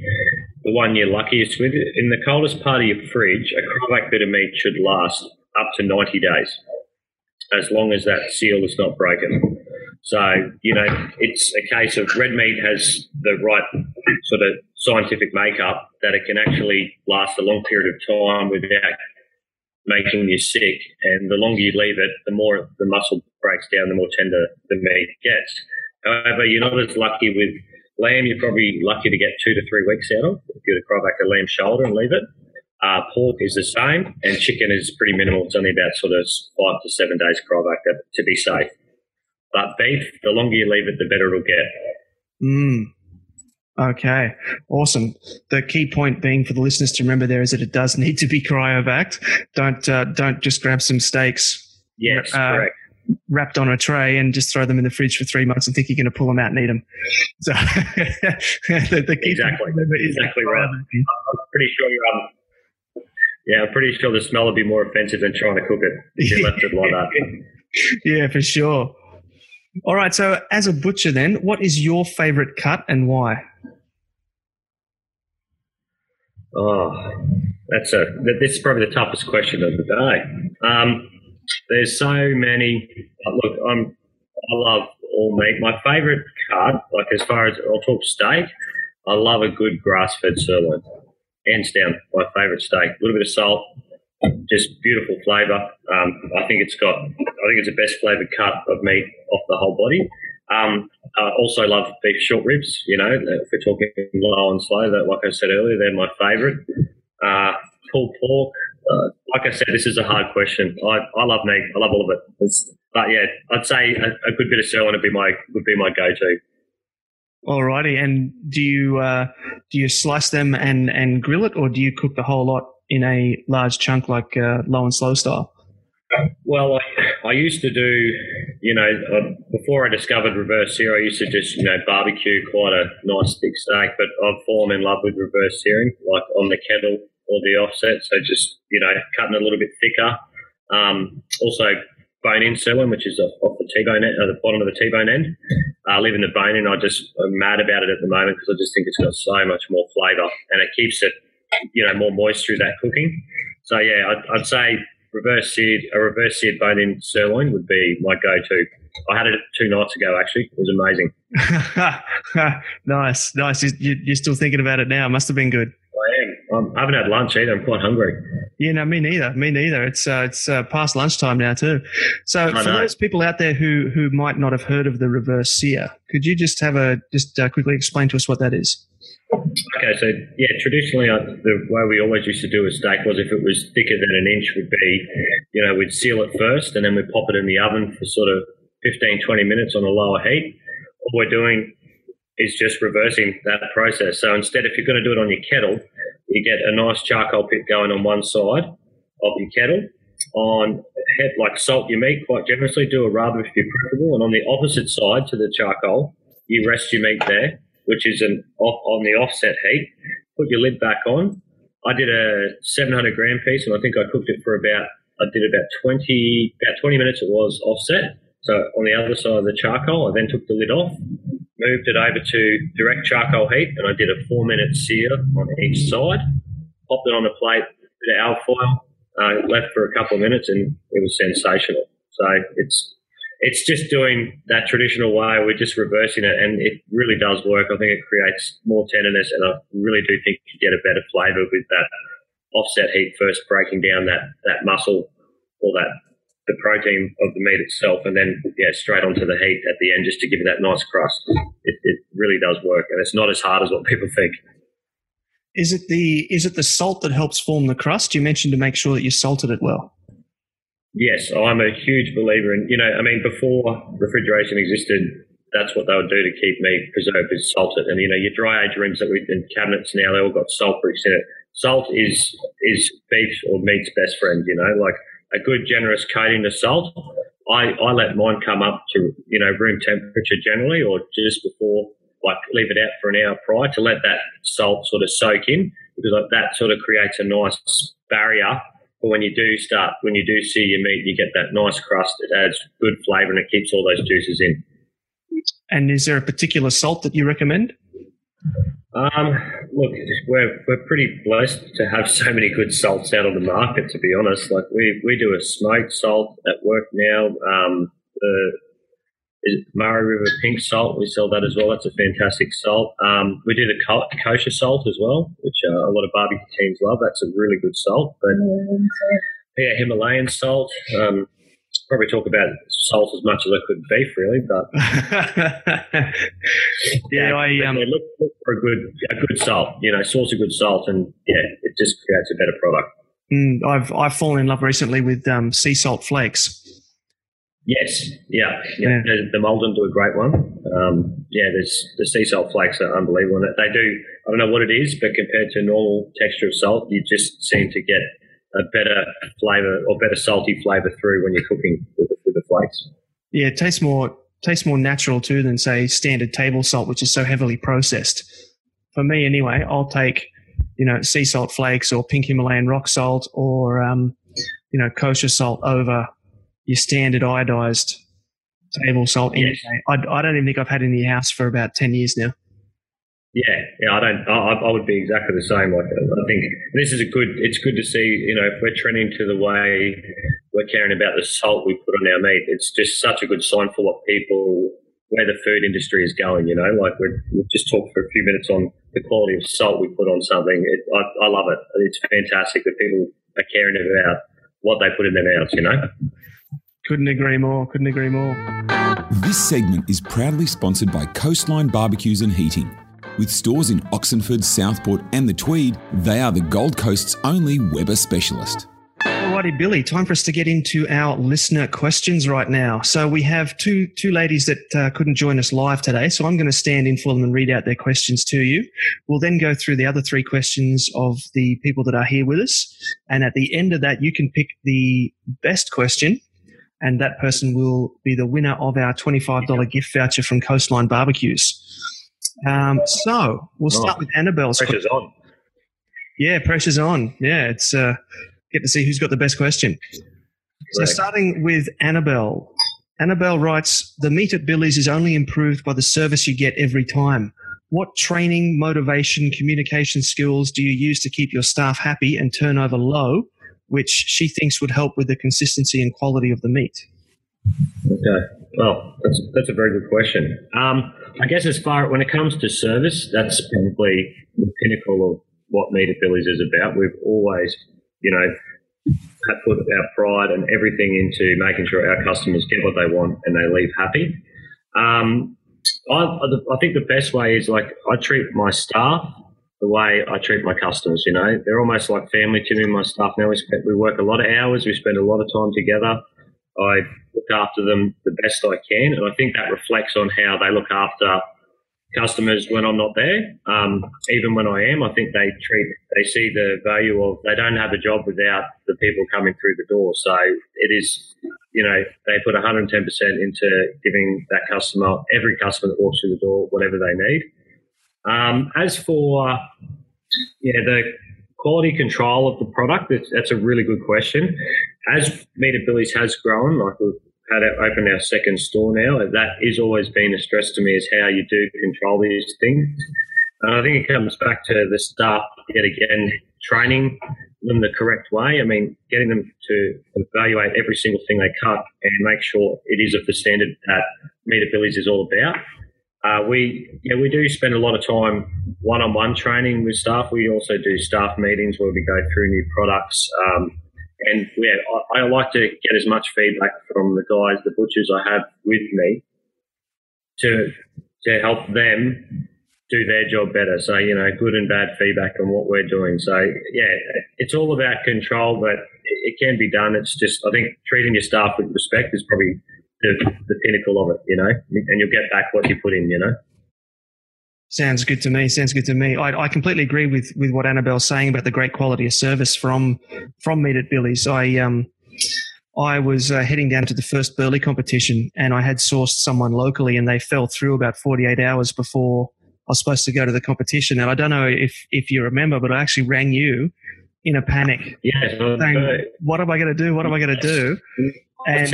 the one you're luckiest with. In the coldest part of your fridge, a Cryovac bit of meat should last up to 90 days, as long as that seal is not broken. So, you know, it's a case of red meat has the right sort of scientific makeup that it can actually last a long period of time without making you sick. And the longer you leave it, the more the muscle breaks down, the more tender the meat gets. However, you're not as lucky with lamb. You're probably lucky to get two to three weeks out of if you were to cryovac a lamb shoulder and leave it. Uh, pork is the same, and chicken is pretty minimal. It's only about sort of five to seven days cryovac to, to be safe. But beef, the longer you leave it, the better it'll get. Mm. Okay, awesome. The key point being for the listeners to remember there is that it does <laughs> need to be cryovac. Don't uh, don't just grab some steaks. Yes, uh, correct. Wrapped on a tray and just throw them in the fridge for three months and think you're going to pull them out and eat them. So <laughs> the, the exactly, exactly right. I'm pretty sure you're. Um, yeah, I'm pretty sure the smell would be more offensive than trying to cook it if you left it like <laughs> that. yeah, for sure. All right. So, as a butcher, then, what is your favorite cut and why? Oh, that's a this is probably the toughest question of the day. Um, there's so many. Look, I'm I love all meat. My favourite cut, like as far as I'll talk steak, I love a good grass-fed sirloin. Hands down, my favourite steak. A little bit of salt, just beautiful flavour. Um, I think it's got. I think it's the best flavoured cut of meat off the whole body. Um, I also love beef short ribs. You know, if we're talking low and slow, that like I said earlier, they're my favourite. Uh, pulled pork. Uh, like I said, this is a hard question. I, I love meat. I love all of it. It's, but yeah, I'd say a, a, good bit of sirloin would be my would be my go to. Alrighty, and do you uh, do you slice them and and grill it, or do you cook the whole lot in a large chunk like uh, low and slow style? Well, I, I used to do, you know, uh, before I discovered reverse sear, I used to just, you know, barbecue quite a nice thick steak, but I've fallen in love with reverse searing, like on the kettle or the offset. So just, you know, cutting it a little bit thicker. Um, also, bone in sirloin, which is off the T-bone end, at the bottom of the T-bone end. Uh, leaving the bone in, I just am mad about it at the moment because I just think it's got so much more flavour and it keeps it, you know, more moist through that cooking. So yeah, I'd, I'd say reverse seared a reverse seared bone in sirloin would be my go-to. I had it two nights ago. Actually, it was amazing. <laughs> nice, nice. You, are still thinking about it now. Must have been good. I am. I haven't had lunch either. I'm quite hungry. Yeah, no, me neither. Me neither. It's uh, it's uh, past lunchtime now too. So I for know. those people out there who who might not have heard of the reverse sear, could you just have a just uh, quickly explain to us what that is? Okay, so yeah, traditionally the way we always used to do a steak was if it was thicker than an inch, would be, you know, we'd seal it first and then we'd pop it in the oven for sort of 15, 20 minutes on a lower heat. What we're doing is just reversing that process. So instead, if you're going to do it on your kettle, you get a nice charcoal pit going on one side of your kettle. On head, like salt your meat quite generously, do a rub if you're preferable, and on the opposite side to the charcoal, you rest your meat there which is an on the offset heat. Put your lid back on. I did a 700 gram piece, and I think I cooked it for about I did about 20 about 20 minutes. It was offset. So on the other side of the charcoal, I then took the lid off, moved it over to direct charcoal heat, and I did a four minute sear on each side. Popped it on a plate, bit of alfoil, uh, left for a couple of minutes, and it was sensational. So it's it's just doing that traditional way. We're just reversing it, and it really does work. I think it creates more tenderness, and I really do think you get a better flavour with that offset heat first, breaking down that that muscle or that the protein of the meat itself, and then yeah, straight onto the heat at the end, just to give it that nice crust. It, it really does work, and it's not as hard as what people think. Is it the is it the salt that helps form the crust? You mentioned to make sure that you salted it well. Yes, oh, I'm a huge believer in, you know, I mean, before refrigeration existed, that's what they would do to keep meat preserved is salt it. And, you know, your dry age rooms that we in cabinets now, they all got salt bricks in it. Salt is, is beef or meat's best friend, you know, like a good generous coating of salt. I, I let mine come up to, you know, room temperature generally or just before, like leave it out for an hour prior to let that salt sort of soak in because that sort of creates a nice barrier but when you do start, when you do see your meat, you get that nice crust. It adds good flavour and it keeps all those juices in. And is there a particular salt that you recommend? Um, look, we're we're pretty blessed to have so many good salts out on the market. To be honest, like we we do a smoked salt at work now. Um, the is Murray River pink salt. We sell that as well. That's a fantastic salt. Um, we do the co- kosher salt as well, which uh, a lot of barbecue teams love. That's a really good salt. But yeah, Himalayan salt. Um, probably talk about salt as much as I could beef, really. But <laughs> yeah, I um, yeah, look, look, for a good a good salt. You know, source a good salt, and yeah, it just creates a better product. Mm, I've I've fallen in love recently with um, sea salt flakes. Yes, yeah, yeah. yeah. The Maldon do a great one. Um, yeah, there's the sea salt flakes are unbelievable. They do. I don't know what it is, but compared to normal texture of salt, you just seem to get a better flavour or better salty flavour through when you're cooking with the, with the flakes. Yeah, it tastes more tastes more natural too than say standard table salt, which is so heavily processed. For me, anyway, I'll take you know sea salt flakes or pink Himalayan rock salt or um, you know kosher salt over your standard iodized table salt. Yes. I, I don't even think I've had in the house for about 10 years now. Yeah, yeah, I don't. I, I, would be exactly the same. Like, I think this is a good. It's good to see. You know, if we're trending to the way we're caring about the salt we put on our meat, it's just such a good sign for what people, where the food industry is going. You know, like we have just talked for a few minutes on the quality of salt we put on something. It, I, I love it. It's fantastic that people are caring about what they put in their mouths. You know. Couldn't agree more. Couldn't agree more. This segment is proudly sponsored by Coastline Barbeques and Heating. With stores in Oxenford, Southport, and the Tweed, they are the Gold Coast's only Weber specialist. Alrighty, Billy, time for us to get into our listener questions right now. So we have two two ladies that uh, couldn't join us live today, so I'm going to stand in for them and read out their questions to you. We'll then go through the other three questions of the people that are here with us, and at the end of that, you can pick the best question and that person will be the winner of our $25 gift voucher from Coastline Barbeques. Um, so we'll start oh, with Annabelle's pressure's question. on. Yeah, pressure's on. Yeah, it's uh, get to see who's got the best question. So starting with Annabelle. Annabelle writes, "The meat at Billy's is only improved by the service you get every time. What training, motivation, communication skills do you use to keep your staff happy and turnover low? Which she thinks would help with the consistency and quality of the meat? Okay. Well, that's, that's a very good question. Um, I guess as far as when it comes to service, that's probably the pinnacle of what Meat at Billy's is about. We've always, you know, put our pride and everything into making sure our customers get what they want and they leave happy. Um, I, I think the best way is like I treat my staff the way I treat my customers. You know, they're almost like family to me. My staff now we spend, we work a lot of hours. We spend a lot of time together. I look after them the best I can, and I think that reflects on how they look after customers when I'm not there. Um, even when I am, I think they treat they see the value of they don't have a job without the people coming through the door. So it is, you know, they put 110% into giving that customer every customer that walks through the door whatever they need. Um, as for yeah, the quality control of the product, that's, that's a really good question. As Meat Billy's has grown, like we've had it open our second store now, that is always been a stress to me is how you do control these things. And I think it comes back to the staff yet again training them the correct way. I mean, getting them to evaluate every single thing they cut and make sure it is of the standard that Meat Billy's is all about. Uh, we yeah we do spend a lot of time one-on-one training with staff. We also do staff meetings where we go through new products. Um, and yeah, I, I, like to get as much feedback from the guys, the butchers I have with me, to to help them do their job better. So, you know, good and bad feedback on what we're doing. So, yeah, it's all about control, but it can be done. It's just, I think, treating your staff with respect is probably the, the pinnacle of it, you know, and you'll get back what you put in, you know. Sounds good to me. Sounds good to me. I, I, completely agree with, with what Annabelle's saying about the great quality of service from from Meat at Billy's. I um I was uh, heading down to the first Burleigh competition, and I had sourced someone locally, and they fell through about 48 hours before I was supposed to go to the competition. And I don't know if if you remember, but I actually rang you in a panic. Yes. Saying, what am I going to do? What am I going to do? And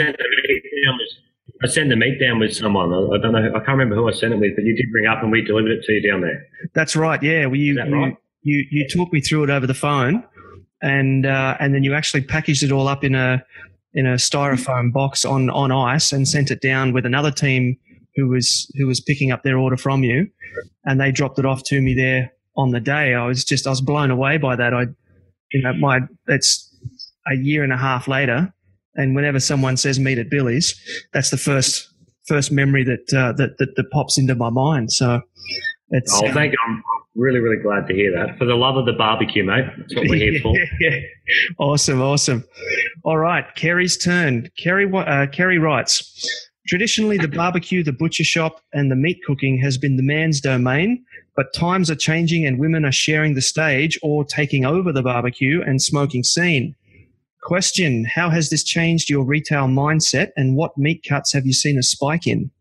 I sent the meat down with someone. I, don't know. I can't remember who I sent it with, but you did bring up and we delivered it to you down there. That's right. Yeah. Well, you, you, right? you, you talked me through it over the phone, and uh, and then you actually packaged it all up in a in a styrofoam box on on ice and sent it down with another team who was who was picking up their order from you, and they dropped it off to me there on the day. I was just I was blown away by that. I, you know, my it's a year and a half later and whenever someone says meat at Billy's, that's the first first memory that uh, that, that, that pops into my mind. So it's. Oh, thank you. I'm really really glad to hear that. For the love of the barbecue, mate. That's what we're here <laughs> for. yeah. <laughs> Awesome, awesome. All right, Kerry's turn. Kerry uh, Kerry writes. Traditionally, the barbecue, the butcher shop, and the meat cooking has been the man's domain, but times are changing and women are sharing the stage or taking over the barbecue and smoking scene. Question How has this changed your retail mindset and what meat cuts have you seen a spike in?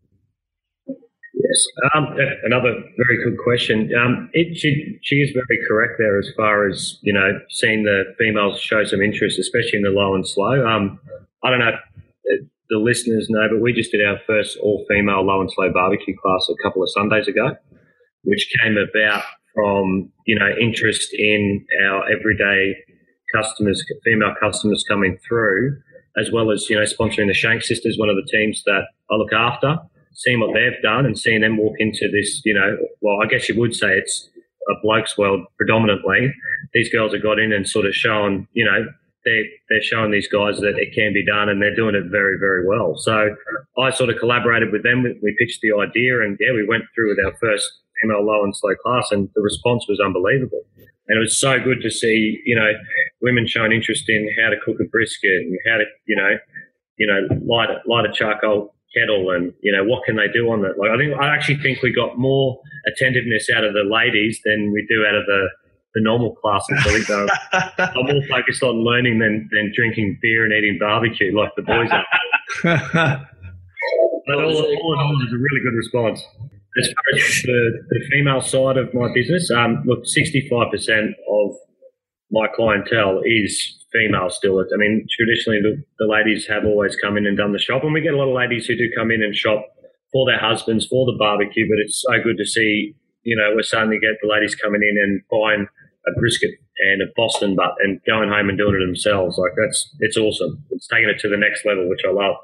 Yes, um, another very good question. Um, it, she, she is very correct there as far as, you know, seeing the females show some interest, especially in the low and slow. Um, I don't know if the listeners know, but we just did our first all female low and slow barbecue class a couple of Sundays ago, which came about from, you know, interest in our everyday customers, female customers coming through, as well as you know sponsoring the Shank Sisters, one of the teams that I look after. Seeing what they've done and seeing them walk into this, you know, well, I guess you would say it's a blokes' world predominantly. These girls have got in and sort of shown, you know, they're, they're showing these guys that it can be done and they're doing it very, very well. So I sort of collaborated with them. We pitched the idea and yeah, we went through with our first female low and slow class and the response was unbelievable. And it was so good to see, you know, women showing interest in how to cook a brisket and how to, you know, you know, light a, light a charcoal kettle and you know what can they do on that. Like I think I actually think we got more attentiveness out of the ladies than we do out of the the normal classes. I think they're, <laughs> I'm more focused on learning than than drinking beer and eating barbecue like the boys are. <laughs> but all, all in all, it was a really good response. As far as the, the female side of my business, um, look, 65% of my clientele is female still. I mean, traditionally the, the ladies have always come in and done the shop, and we get a lot of ladies who do come in and shop for their husbands for the barbecue. But it's so good to see, you know, we're starting to get the ladies coming in and buying a brisket and a Boston butt and going home and doing it themselves. Like that's it's awesome. It's taking it to the next level, which I love.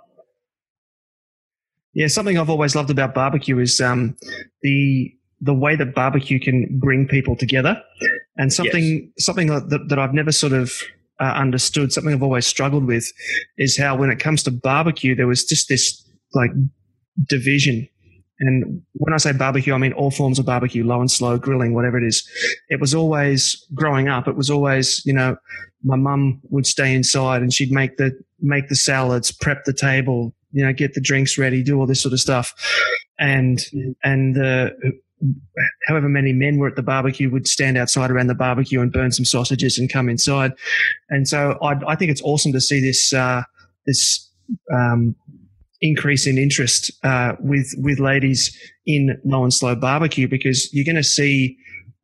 Yeah, something I've always loved about barbecue is um, the the way that barbecue can bring people together, and something yes. something that, that I've never sort of uh, understood, something I've always struggled with, is how when it comes to barbecue, there was just this like division. And when I say barbecue, I mean all forms of barbecue, low and slow, grilling, whatever it is. It was always growing up. It was always, you know, my mum would stay inside and she'd make the make the salads, prep the table, you know, get the drinks ready, do all this sort of stuff. And, and, uh, however many men were at the barbecue would stand outside around the barbecue and burn some sausages and come inside. And so I, I think it's awesome to see this, uh, this, um, increase in interest, uh, with, with ladies in low and slow barbecue because you're going to see,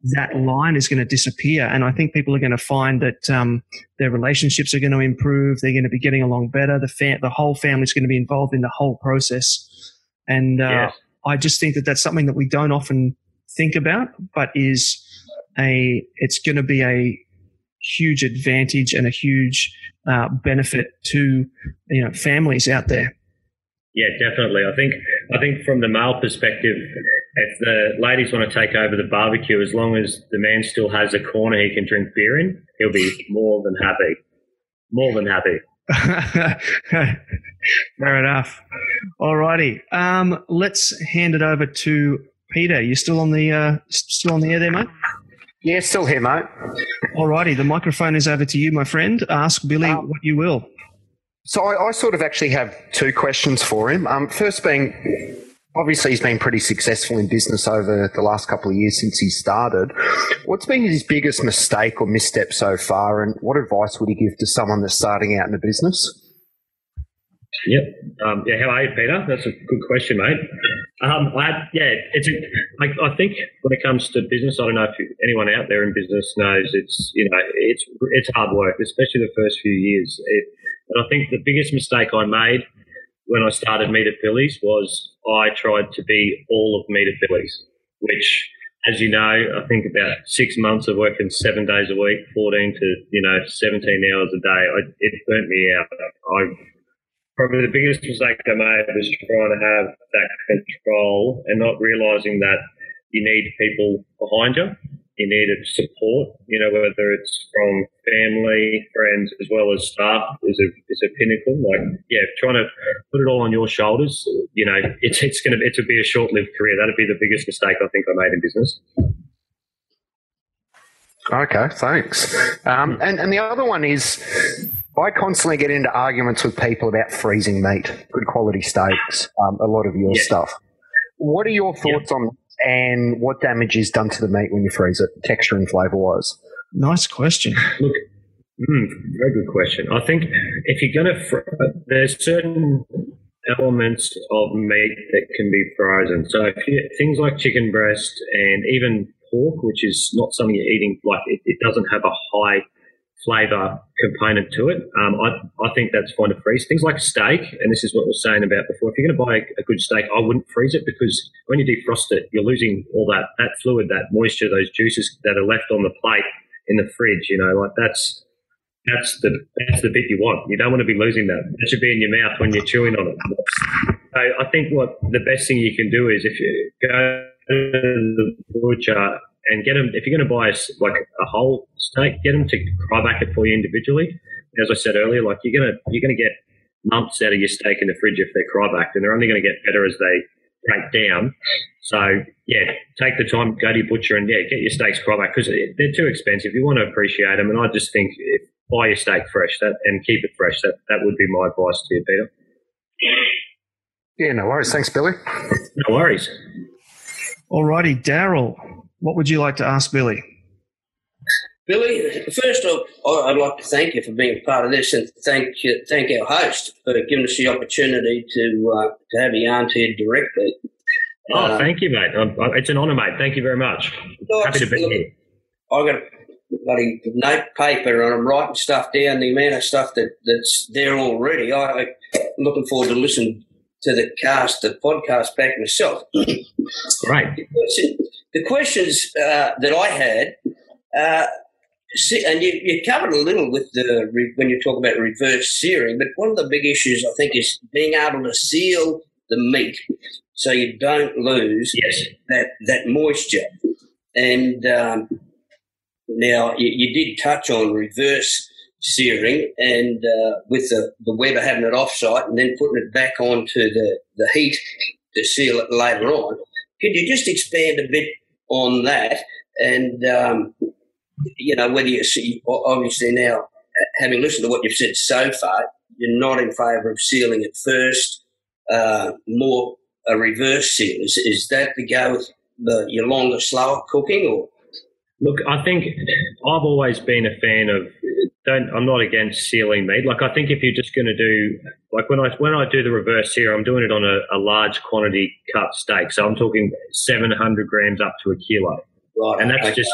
that line is going to disappear. And I think people are going to find that um, their relationships are going to improve. They're going to be getting along better. The fa- the whole family is going to be involved in the whole process. And uh. I just think that that's something that we don't often think about, but is a it's going to be a huge advantage and a huge uh, benefit to you know families out there. Yeah, definitely. I think I think from the male perspective, if the ladies want to take over the barbecue, as long as the man still has a corner he can drink beer in, he'll be more than happy. More than happy. <laughs> Fair enough. Alrighty. Um, let's hand it over to Peter, you still on the uh, still on the air there, mate? Yeah, still here, mate. Alrighty, the microphone is over to you, my friend. Ask Billy um, what you will. So I, I, sort of actually have two questions for him. Um, first being, obviously he's been pretty successful in business over the last couple of years since he started. What's been his biggest mistake or misstep so far, and what advice would he give to someone that's starting out in a business? Yep. Um, yeah. How are you, Peter? That's a good question, mate. Um, I, yeah, it's. I think when it comes to business, I don't know if anyone out there in business knows it's. You know, it's it's hard work, especially the first few years. It, and I think the biggest mistake I made when I started Meat Billy's was I tried to be all of Meat Billy's, which, as you know, I think about six months of working seven days a week, 14 to, you know, 17 hours a day, I, it burnt me out. I probably the biggest mistake I made was trying to have that control and not realizing that you need people behind you. You need support, you know, whether it's from family, friends, as well as staff is a, is a pinnacle. Like, yeah, trying to put it all on your shoulders, you know, it's, it's going to, it will be a short lived career. That'd be the biggest mistake I think I made in business. Okay, thanks. Um, and, and the other one is I constantly get into arguments with people about freezing meat, good quality steaks, um, a lot of your yeah. stuff. What are your thoughts yeah. on and what damage is done to the meat when you freeze it, texture and flavour wise? Nice question. Look, mm, very good question. I think if you're going to, fr- there's certain elements of meat that can be frozen. So you, things like chicken breast and even pork, which is not something you're eating, like it, it doesn't have a high flavour component to it. Um, I, I think that's fine to freeze. Things like steak, and this is what we are saying about before. If you're going to buy a, a, good steak, I wouldn't freeze it because when you defrost it, you're losing all that that fluid, that moisture, those juices that are left on the plate in the fridge. You know, like that's that's the that's the bit you want. You don't want to be losing that. That should be in your mouth when you're chewing on it. So I think what the best thing you can do is if you go to the butcher and get them. If you're going to buy a, like a whole steak, get them to cryovac it for you individually. As I said earlier, like you're gonna you're gonna get months out of your steak in the fridge if they're cryovac, and they're only going to get better as they break down. So yeah, take the time, go to your butcher, and yeah, get your steaks cryovac because they're too expensive. You want to appreciate them, and I just think if, buy your steak fresh that and keep it fresh. That that would be my advice to you, Peter. Yeah, no worries. Thanks, Billy. No worries. Alrighty, Daryl. What would you like to ask Billy? Billy, first of all, I'd like to thank you for being part of this, and thank you, thank our host for giving us the opportunity to uh, to have you on here directly. Oh, uh, thank you, mate. It's an honour, mate. Thank you very much. Happy to be here. I've got a bloody note paper and I'm writing stuff down. The amount of stuff that, that's there already. I, am looking forward to listening to the cast, the podcast back myself. Right. The questions uh, that I had, uh, and you, you, covered a little with the when you talk about reverse searing, but one of the big issues I think is being able to seal the meat so you don't lose yes. that that moisture. And um, now you, you, did touch on reverse searing, and uh, with the, the Weber having it offset and then putting it back onto the, the heat to seal it later on. Could you just expand a bit on that? And, um, you know, whether you see, obviously now, having listened to what you've said so far, you're not in favour of sealing it first, uh, more a reverse seal. Is, is that to go with the, your longer, slower cooking or? Look, I think I've always been a fan of don't I'm not against sealing meat. Like I think if you're just going to do like when I when I do the reverse sear, I'm doing it on a, a large quantity cut steak. So I'm talking 700 grams up to a kilo, right, and that's okay. just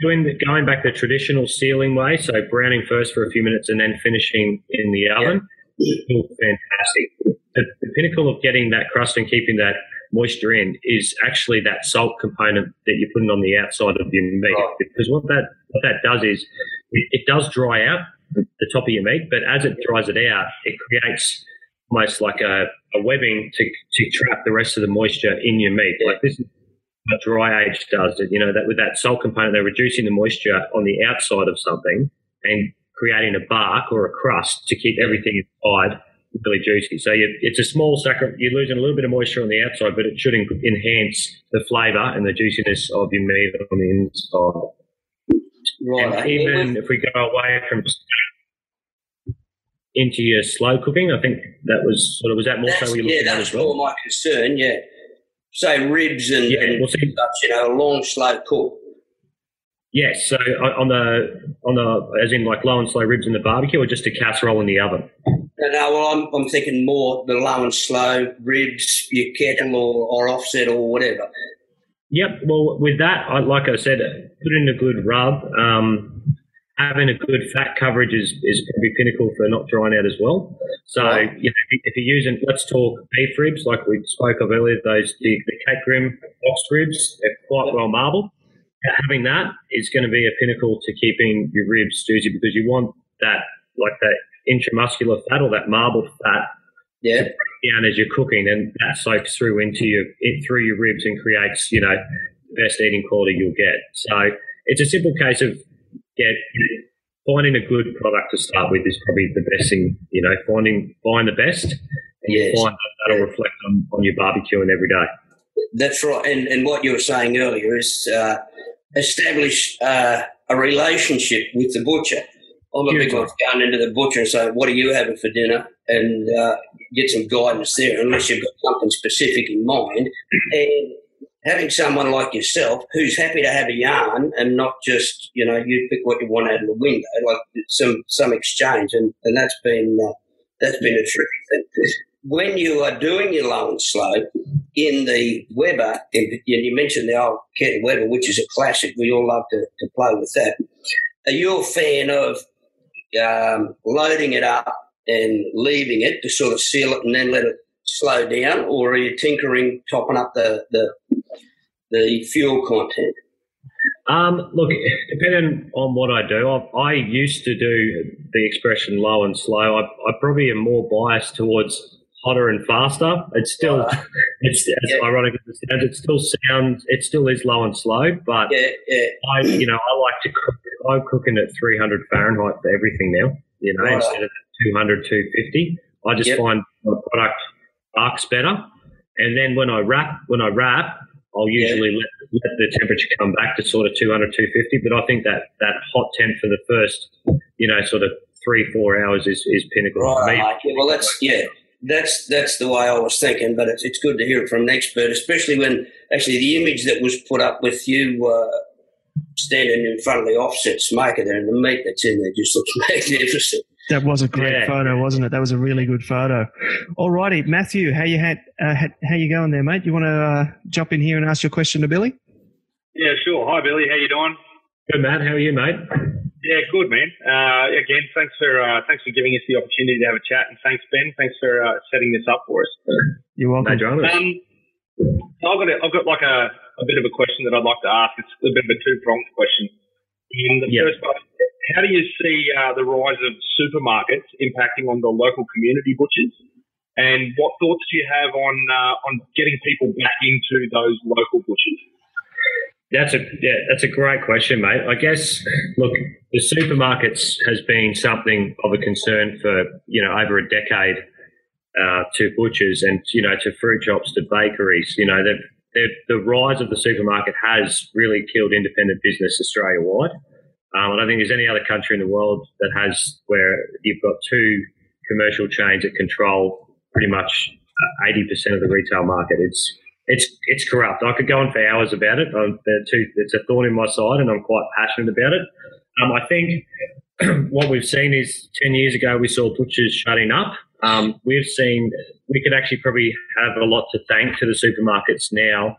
doing the, going back the traditional sealing way. So browning first for a few minutes and then finishing in the oven. Yeah. Fantastic. The, the pinnacle of getting that crust and keeping that moisture in is actually that salt component that you're putting on the outside of your meat. Right. Because what that what that does is it, it, does dry out the top of your meat, but as it dries it out, it creates almost like a, a webbing to, to trap the rest of the moisture in your meat. Like this is what dry age does. It, you know that with that salt component, they're reducing the moisture on the outside of something and creating a bark or a crust to keep everything inside really juicy. So you, it's a small sacri- You're losing a little bit of moisture on the outside, but it should en- enhance the flavour and the juiciness of your meat on the inside. Right. And eh? even if we go away from into your slow cooking, I think that was sort of was that more so That's, you're yeah, that's as well. more my concern. Yeah, say ribs and, Yeah, and well, see- such. You know, a long slow cook. Yes. So uh, on the on the as in like low and slow ribs in the barbecue, or just a casserole in the oven. No, no, well, I'm, I'm thinking more the low and slow ribs, your kettle or, or offset or whatever. Yep. Well, with that, I, like I said, put in a good rub. Um, having a good fat coverage is, is probably pinnacle for not drying out as well. So, Right. you know, if you're using, let's talk beef ribs, like we spoke of earlier, those the, the Cape Grim box ribs, they're quite well marbled. Having that is going to be a pinnacle to keeping your ribs juicy because you want that, like that intramuscular fat or that marbled fat Yeah, down as you're cooking, and that soaks through into your it, through your ribs and creates you know the best eating quality you'll get. So it's a simple case of get finding a good product to start with is probably the best thing. You know, finding find the best, and Yes. you find that that'll reflect on, on your barbecue and every day. that's right. And, and what you were saying earlier is uh, establish uh, a relationship with the butcher. I'm a big one going into the butcher and saying, "What are you having for dinner?" and uh, get some guidance there, unless you've got something specific in mind. <clears throat> And having someone like yourself who's happy to have a yarn and not just you know you pick what you want out of the window, like some some exchange, and and that's been uh, that's been a tricky thing. When you are doing your low and slow in the Weber, and you mentioned the old Ken Weber, which is a classic. We all love to, to play with that. Are you a fan of um, loading it up and leaving it to sort of seal it and then let it slow down, or are you tinkering, topping up the the, the fuel content? Um, look, depending on what I do, I, I used to do the expression low and slow. I, I probably am more biased towards hotter and faster. It's still, <laughs> it's as Yeah. ironic as it sounds, it still sounds, it still is low and slow, but Yeah, yeah, I, you know, I like to cook. I'm cooking at 300 Fahrenheit for everything now. You know, Right. instead of 200, 250. I just Yep. find the product arcs better. And then when I wrap, when I wrap, I'll usually let, let the temperature come back to sort of 200, 250. But I think that that hot temp for the first, you know, sort of three, four hours is, is pinnacle for right. well, that's yeah. That's that's the way I was thinking, but it's, it's good to hear it from an expert, especially when actually the image that was put up with you uh, standing in front of the offset smoker there, and the meat that's in there just looks <laughs> magnificent. That was a great Yeah. photo, wasn't it? That was a really good photo. All righty, Matthew, how you had uh, how you going there, mate? You want to uh, jump in here and ask your question to Billy? Yeah, sure. Hi, Billy. How you doing? Good, Matt. How are you, mate? Yeah, good, man. Uh, again, thanks for uh, thanks for giving us the opportunity to have a chat, and thanks, Ben. Thanks for uh, setting this up for us. You're welcome. No. Um, I've got a, I've got like a, a bit of a question that I'd like to ask. It's a bit of a two pronged question. And the Yeah. first part, how do you see uh, the rise of supermarkets impacting on the local community butchers? And what thoughts do you have on uh, on getting people back into those local butchers? That's a yeah, that's a great question, mate. I guess look, the supermarkets has been something of a concern for you know over a decade uh, to butchers and you know to fruit shops to bakeries. You know, they've, they've, the rise of the supermarket has really killed independent business Australia wide. Um, I don't think there's any other country in the world that has where you've got two commercial chains that control pretty much uh, eighty percent of the retail market. It's it's it's corrupt. I could go on for hours about it. Too, it's a thorn in my side, and I'm quite passionate about it. Um, I think <clears throat> what we've seen is ten years ago we saw butchers shutting up. Um, we've seen we could actually probably have a lot to thank to the supermarkets now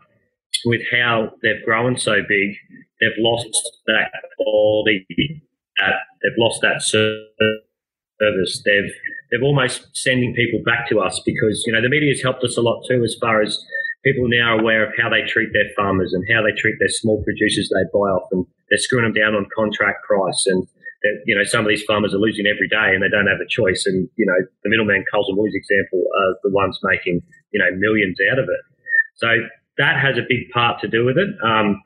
with how they've grown so big. They've lost that quality. That they've lost that service. They've they've almost sending people back to us because you know the media's helped us a lot too as far as people now are aware of how they treat their farmers and how they treat their small producers they buy off and they're screwing them down on contract price and that you know some of these farmers are losing every day and they don't have a choice and you know the middleman Coles and Woolies example are the ones making you know millions out of it so that has a big part to do with it um,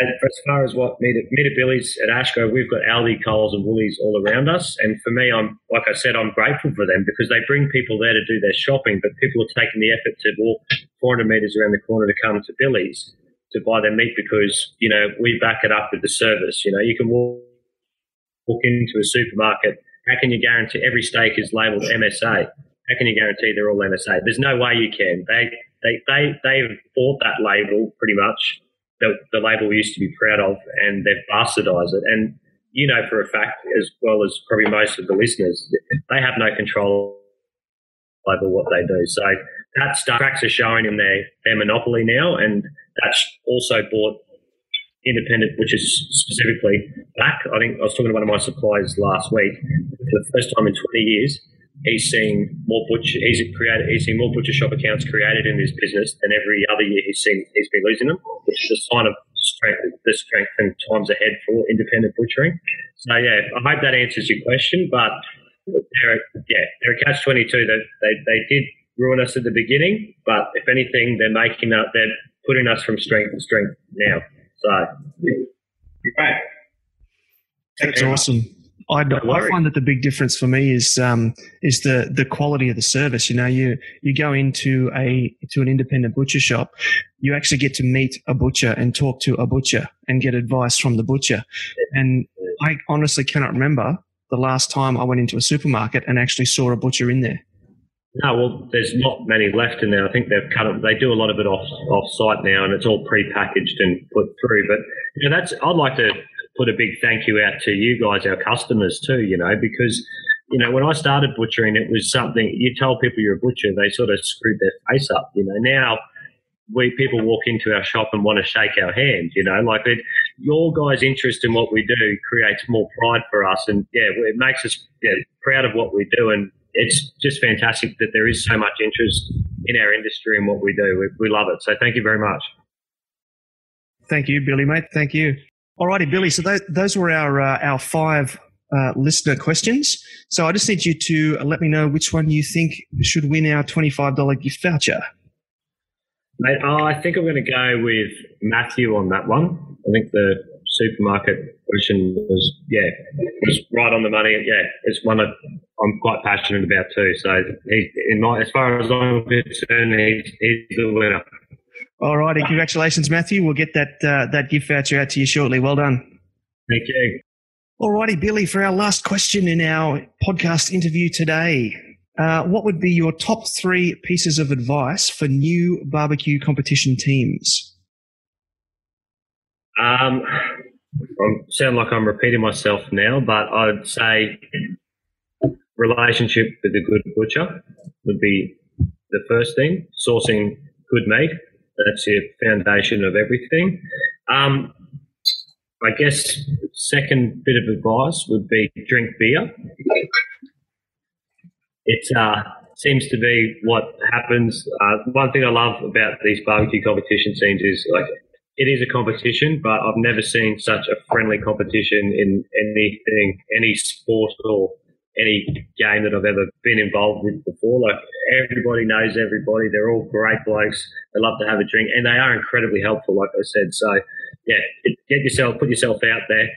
as far as what me to Billy's at Ashgrove, we've got Aldi, Coles, and Woolies all around us. And for me, I'm like I said, I'm grateful for them because they bring people there to do their shopping, but people are taking the effort to walk 400 metres around the corner to come to Billy's to buy their meat because you know we back it up with the service. You know, you can walk walk into a supermarket. How can you guarantee every steak is labelled MSA? How can you guarantee they're all MSA? There's no way you can. They they they they've bought that label pretty much. The, the label we used to be proud of, and they've bastardised it. And you know for a fact, as well as probably most of the listeners, they have no control over what they do. So that stuff are showing in their, their monopoly now, and that's also bought independent, which is specifically back. I think I was talking to one of my suppliers last week. For the first time in 20 years, he's seen more butcher he's created he's seen more butcher shop accounts created in his business than every other year he's seen he's been losing them, which is a sign of strength the strength and times ahead for independent butchering. So yeah, I hope that answers your question. But they're yeah, they're a catch twenty two. They, they they did ruin us at the beginning, but if anything, they're making up they're putting us from strength to strength now. So right. That's awesome. I, I, find that the big difference for me is um, is the the quality of the service. You know, you you go into a to an independent butcher shop, you actually get to meet a butcher and talk to a butcher and get advice from the butcher. And I honestly cannot remember the last time I went into a supermarket and actually saw a butcher in there. No, well, there's not many left in there. I think they've cut them. They do a lot of it off off site now, and it's all pre-packaged and put through. But you know, that's I'd like to put a big thank you out to you guys, our customers too, you know, because, you know, when I started butchering, it was something you tell people you're a butcher, they sort of screwed their face up, you know. Now, we people walk into our shop and want to shake our hand, you know, like it, your guys' interest in what we do creates more pride for us, and yeah, it makes us yeah, proud of what we do, and it's just fantastic that there is so much interest in our industry and what we do. We, we love it, so thank you very much. Thank you, Billy, mate. Thank you. Alrighty, Billy. So those, those were our uh, our five uh, listener questions. So I just need you to let me know which one you think should win our twenty five dollar gift voucher. Mate, oh, I think I'm going to go with Matthew on that one. I think the supermarket question was yeah was right on the money. Yeah, it's one that I'm quite passionate about too. So he, in my as far as I'm concerned, he's, he's the winner. All righty, congratulations, Matthew. We'll get that uh, that gift voucher out to you shortly. Well done. Thank you. All righty, Billy. For our last question in our podcast interview today, uh, what would be your top three pieces of advice for new barbecue competition teams? Um, I sound like I'm repeating myself now, but I'd say relationship with a good butcher would be the first thing. Sourcing good meat that's the foundation of everything. Um, I guess second bit of advice would be drink beer. It uh, seems to be what happens. Uh, one thing I love about these barbecue competition scenes is like it is a competition, but I've never seen such a friendly competition in anything, any sport or any game that I've ever been involved with before. Like everybody knows everybody. They're all great blokes. They love to have a drink, and they are incredibly helpful. Like I said, so yeah, get yourself, put yourself out there,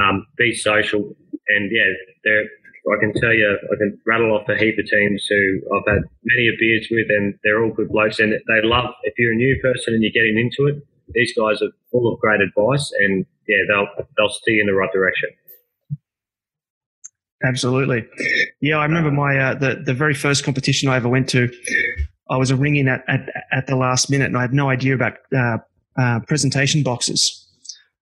um, be social, and yeah. I can tell you, I can rattle off a heap of teams who I've had many of beers with, and they're all good blokes, and they love. If you're a new person and you're getting into it, these guys are full of great advice, and yeah, they'll they'll steer you in the right direction. Absolutely. Yeah, I remember my uh, the the very first competition I ever went to. I was a ring in at, at, at the last minute, and I had no idea about uh, uh, presentation boxes.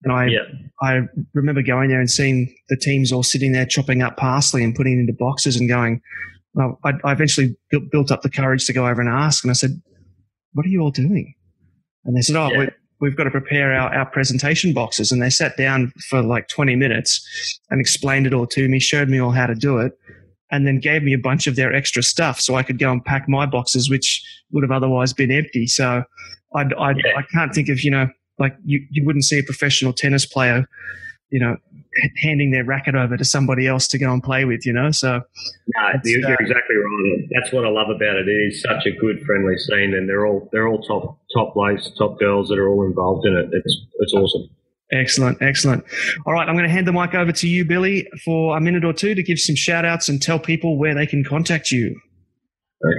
And I yeah. I remember going there and seeing the teams all sitting there chopping up parsley and putting it into boxes and going. Well, I, I eventually built, built up the courage to go over and ask, and I said, "What are you all doing?" And they said, "Oh, yeah we've got to prepare our, our presentation boxes. And they sat down for like 20 minutes and explained it all to me, showed me all how to do it, and then gave me a bunch of their extra stuff so I could go and pack my boxes, which would have otherwise been empty. So I'd, I'd, yeah. I can't think of, you know, like you, you wouldn't see a professional tennis player, you know, handing their racket over to somebody else to go and play with, you know. So no, you're, uh, exactly right. That's what I love about it. It is such a good, friendly scene, and they're all they're all top top blokes, top girls that are all involved in it. It's it's awesome. Excellent, excellent. All right, I'm going to hand the mic over to you, Billy, for a minute or two to give some shout outs and tell people where they can contact you. Okay.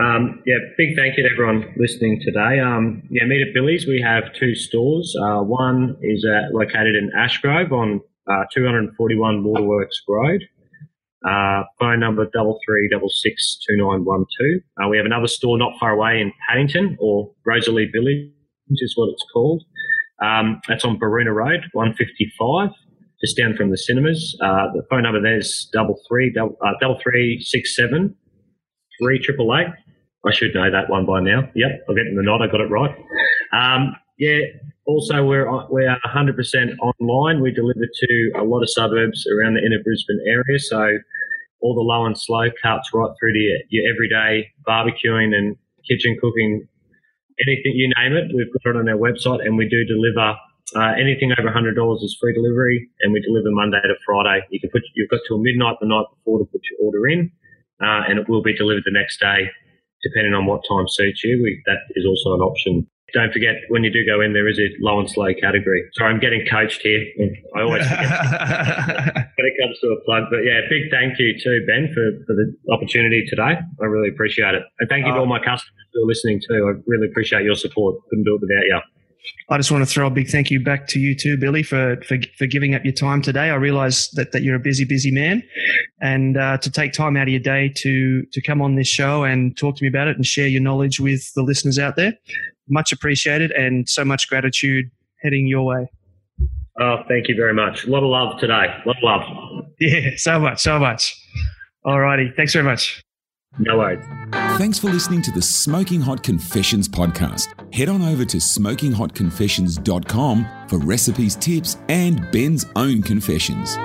Um, yeah, big thank you to everyone listening today. Um, yeah, Meat at Billy's, we have two stores. Uh, one is uh, located in Ashgrove on uh, 241 Waterworks Road. Uh, phone number double three double six two nine one two. Uh, we have another store not far away in Paddington or Rosalie Village is what it's called. Um, that's on Baroona Road, 155, just down from the cinemas. Uh, the phone number there is double three double three six seven three triple eight. I should know that one by now. Yep, I'll get in the nod. I got it right. Um, yeah. Also, we're we're 100% online. We deliver to a lot of suburbs around the inner Brisbane area. So all the low and slow cuts right through to your, your everyday barbecuing and kitchen cooking, anything you name it. We've got it on our website, and we do deliver. Uh, anything over $100 is free delivery, and we deliver Monday to Friday. You can put you've got till midnight the night before to put your order in, uh, and it will be delivered the next day, depending on what time suits you. We, that is also an option don't forget when you do go in, there is a low and slow category. Sorry, I'm getting coached here. I always forget <laughs> when it comes to a plug. But yeah, big thank you to Ben for, for the opportunity today. I really appreciate it. And thank you to oh. all my customers who are listening too. I really appreciate your support. Couldn't do it without you. I just want to throw a big thank you back to you too, Billy, for for, for giving up your time today. I realise that, that you're a busy, busy man, and uh, to take time out of your day to to come on this show and talk to me about it and share your knowledge with the listeners out there much appreciated and so much gratitude heading your way. Oh, thank you very much. A lot of love today. A lot of love. Yeah, so much, so much. All righty. Thanks very much. No worries. Thanks for listening to the Smoking Hot Confessions podcast. Head on over to smokinghotconfessions.com for recipes, tips, and Ben's own confessions.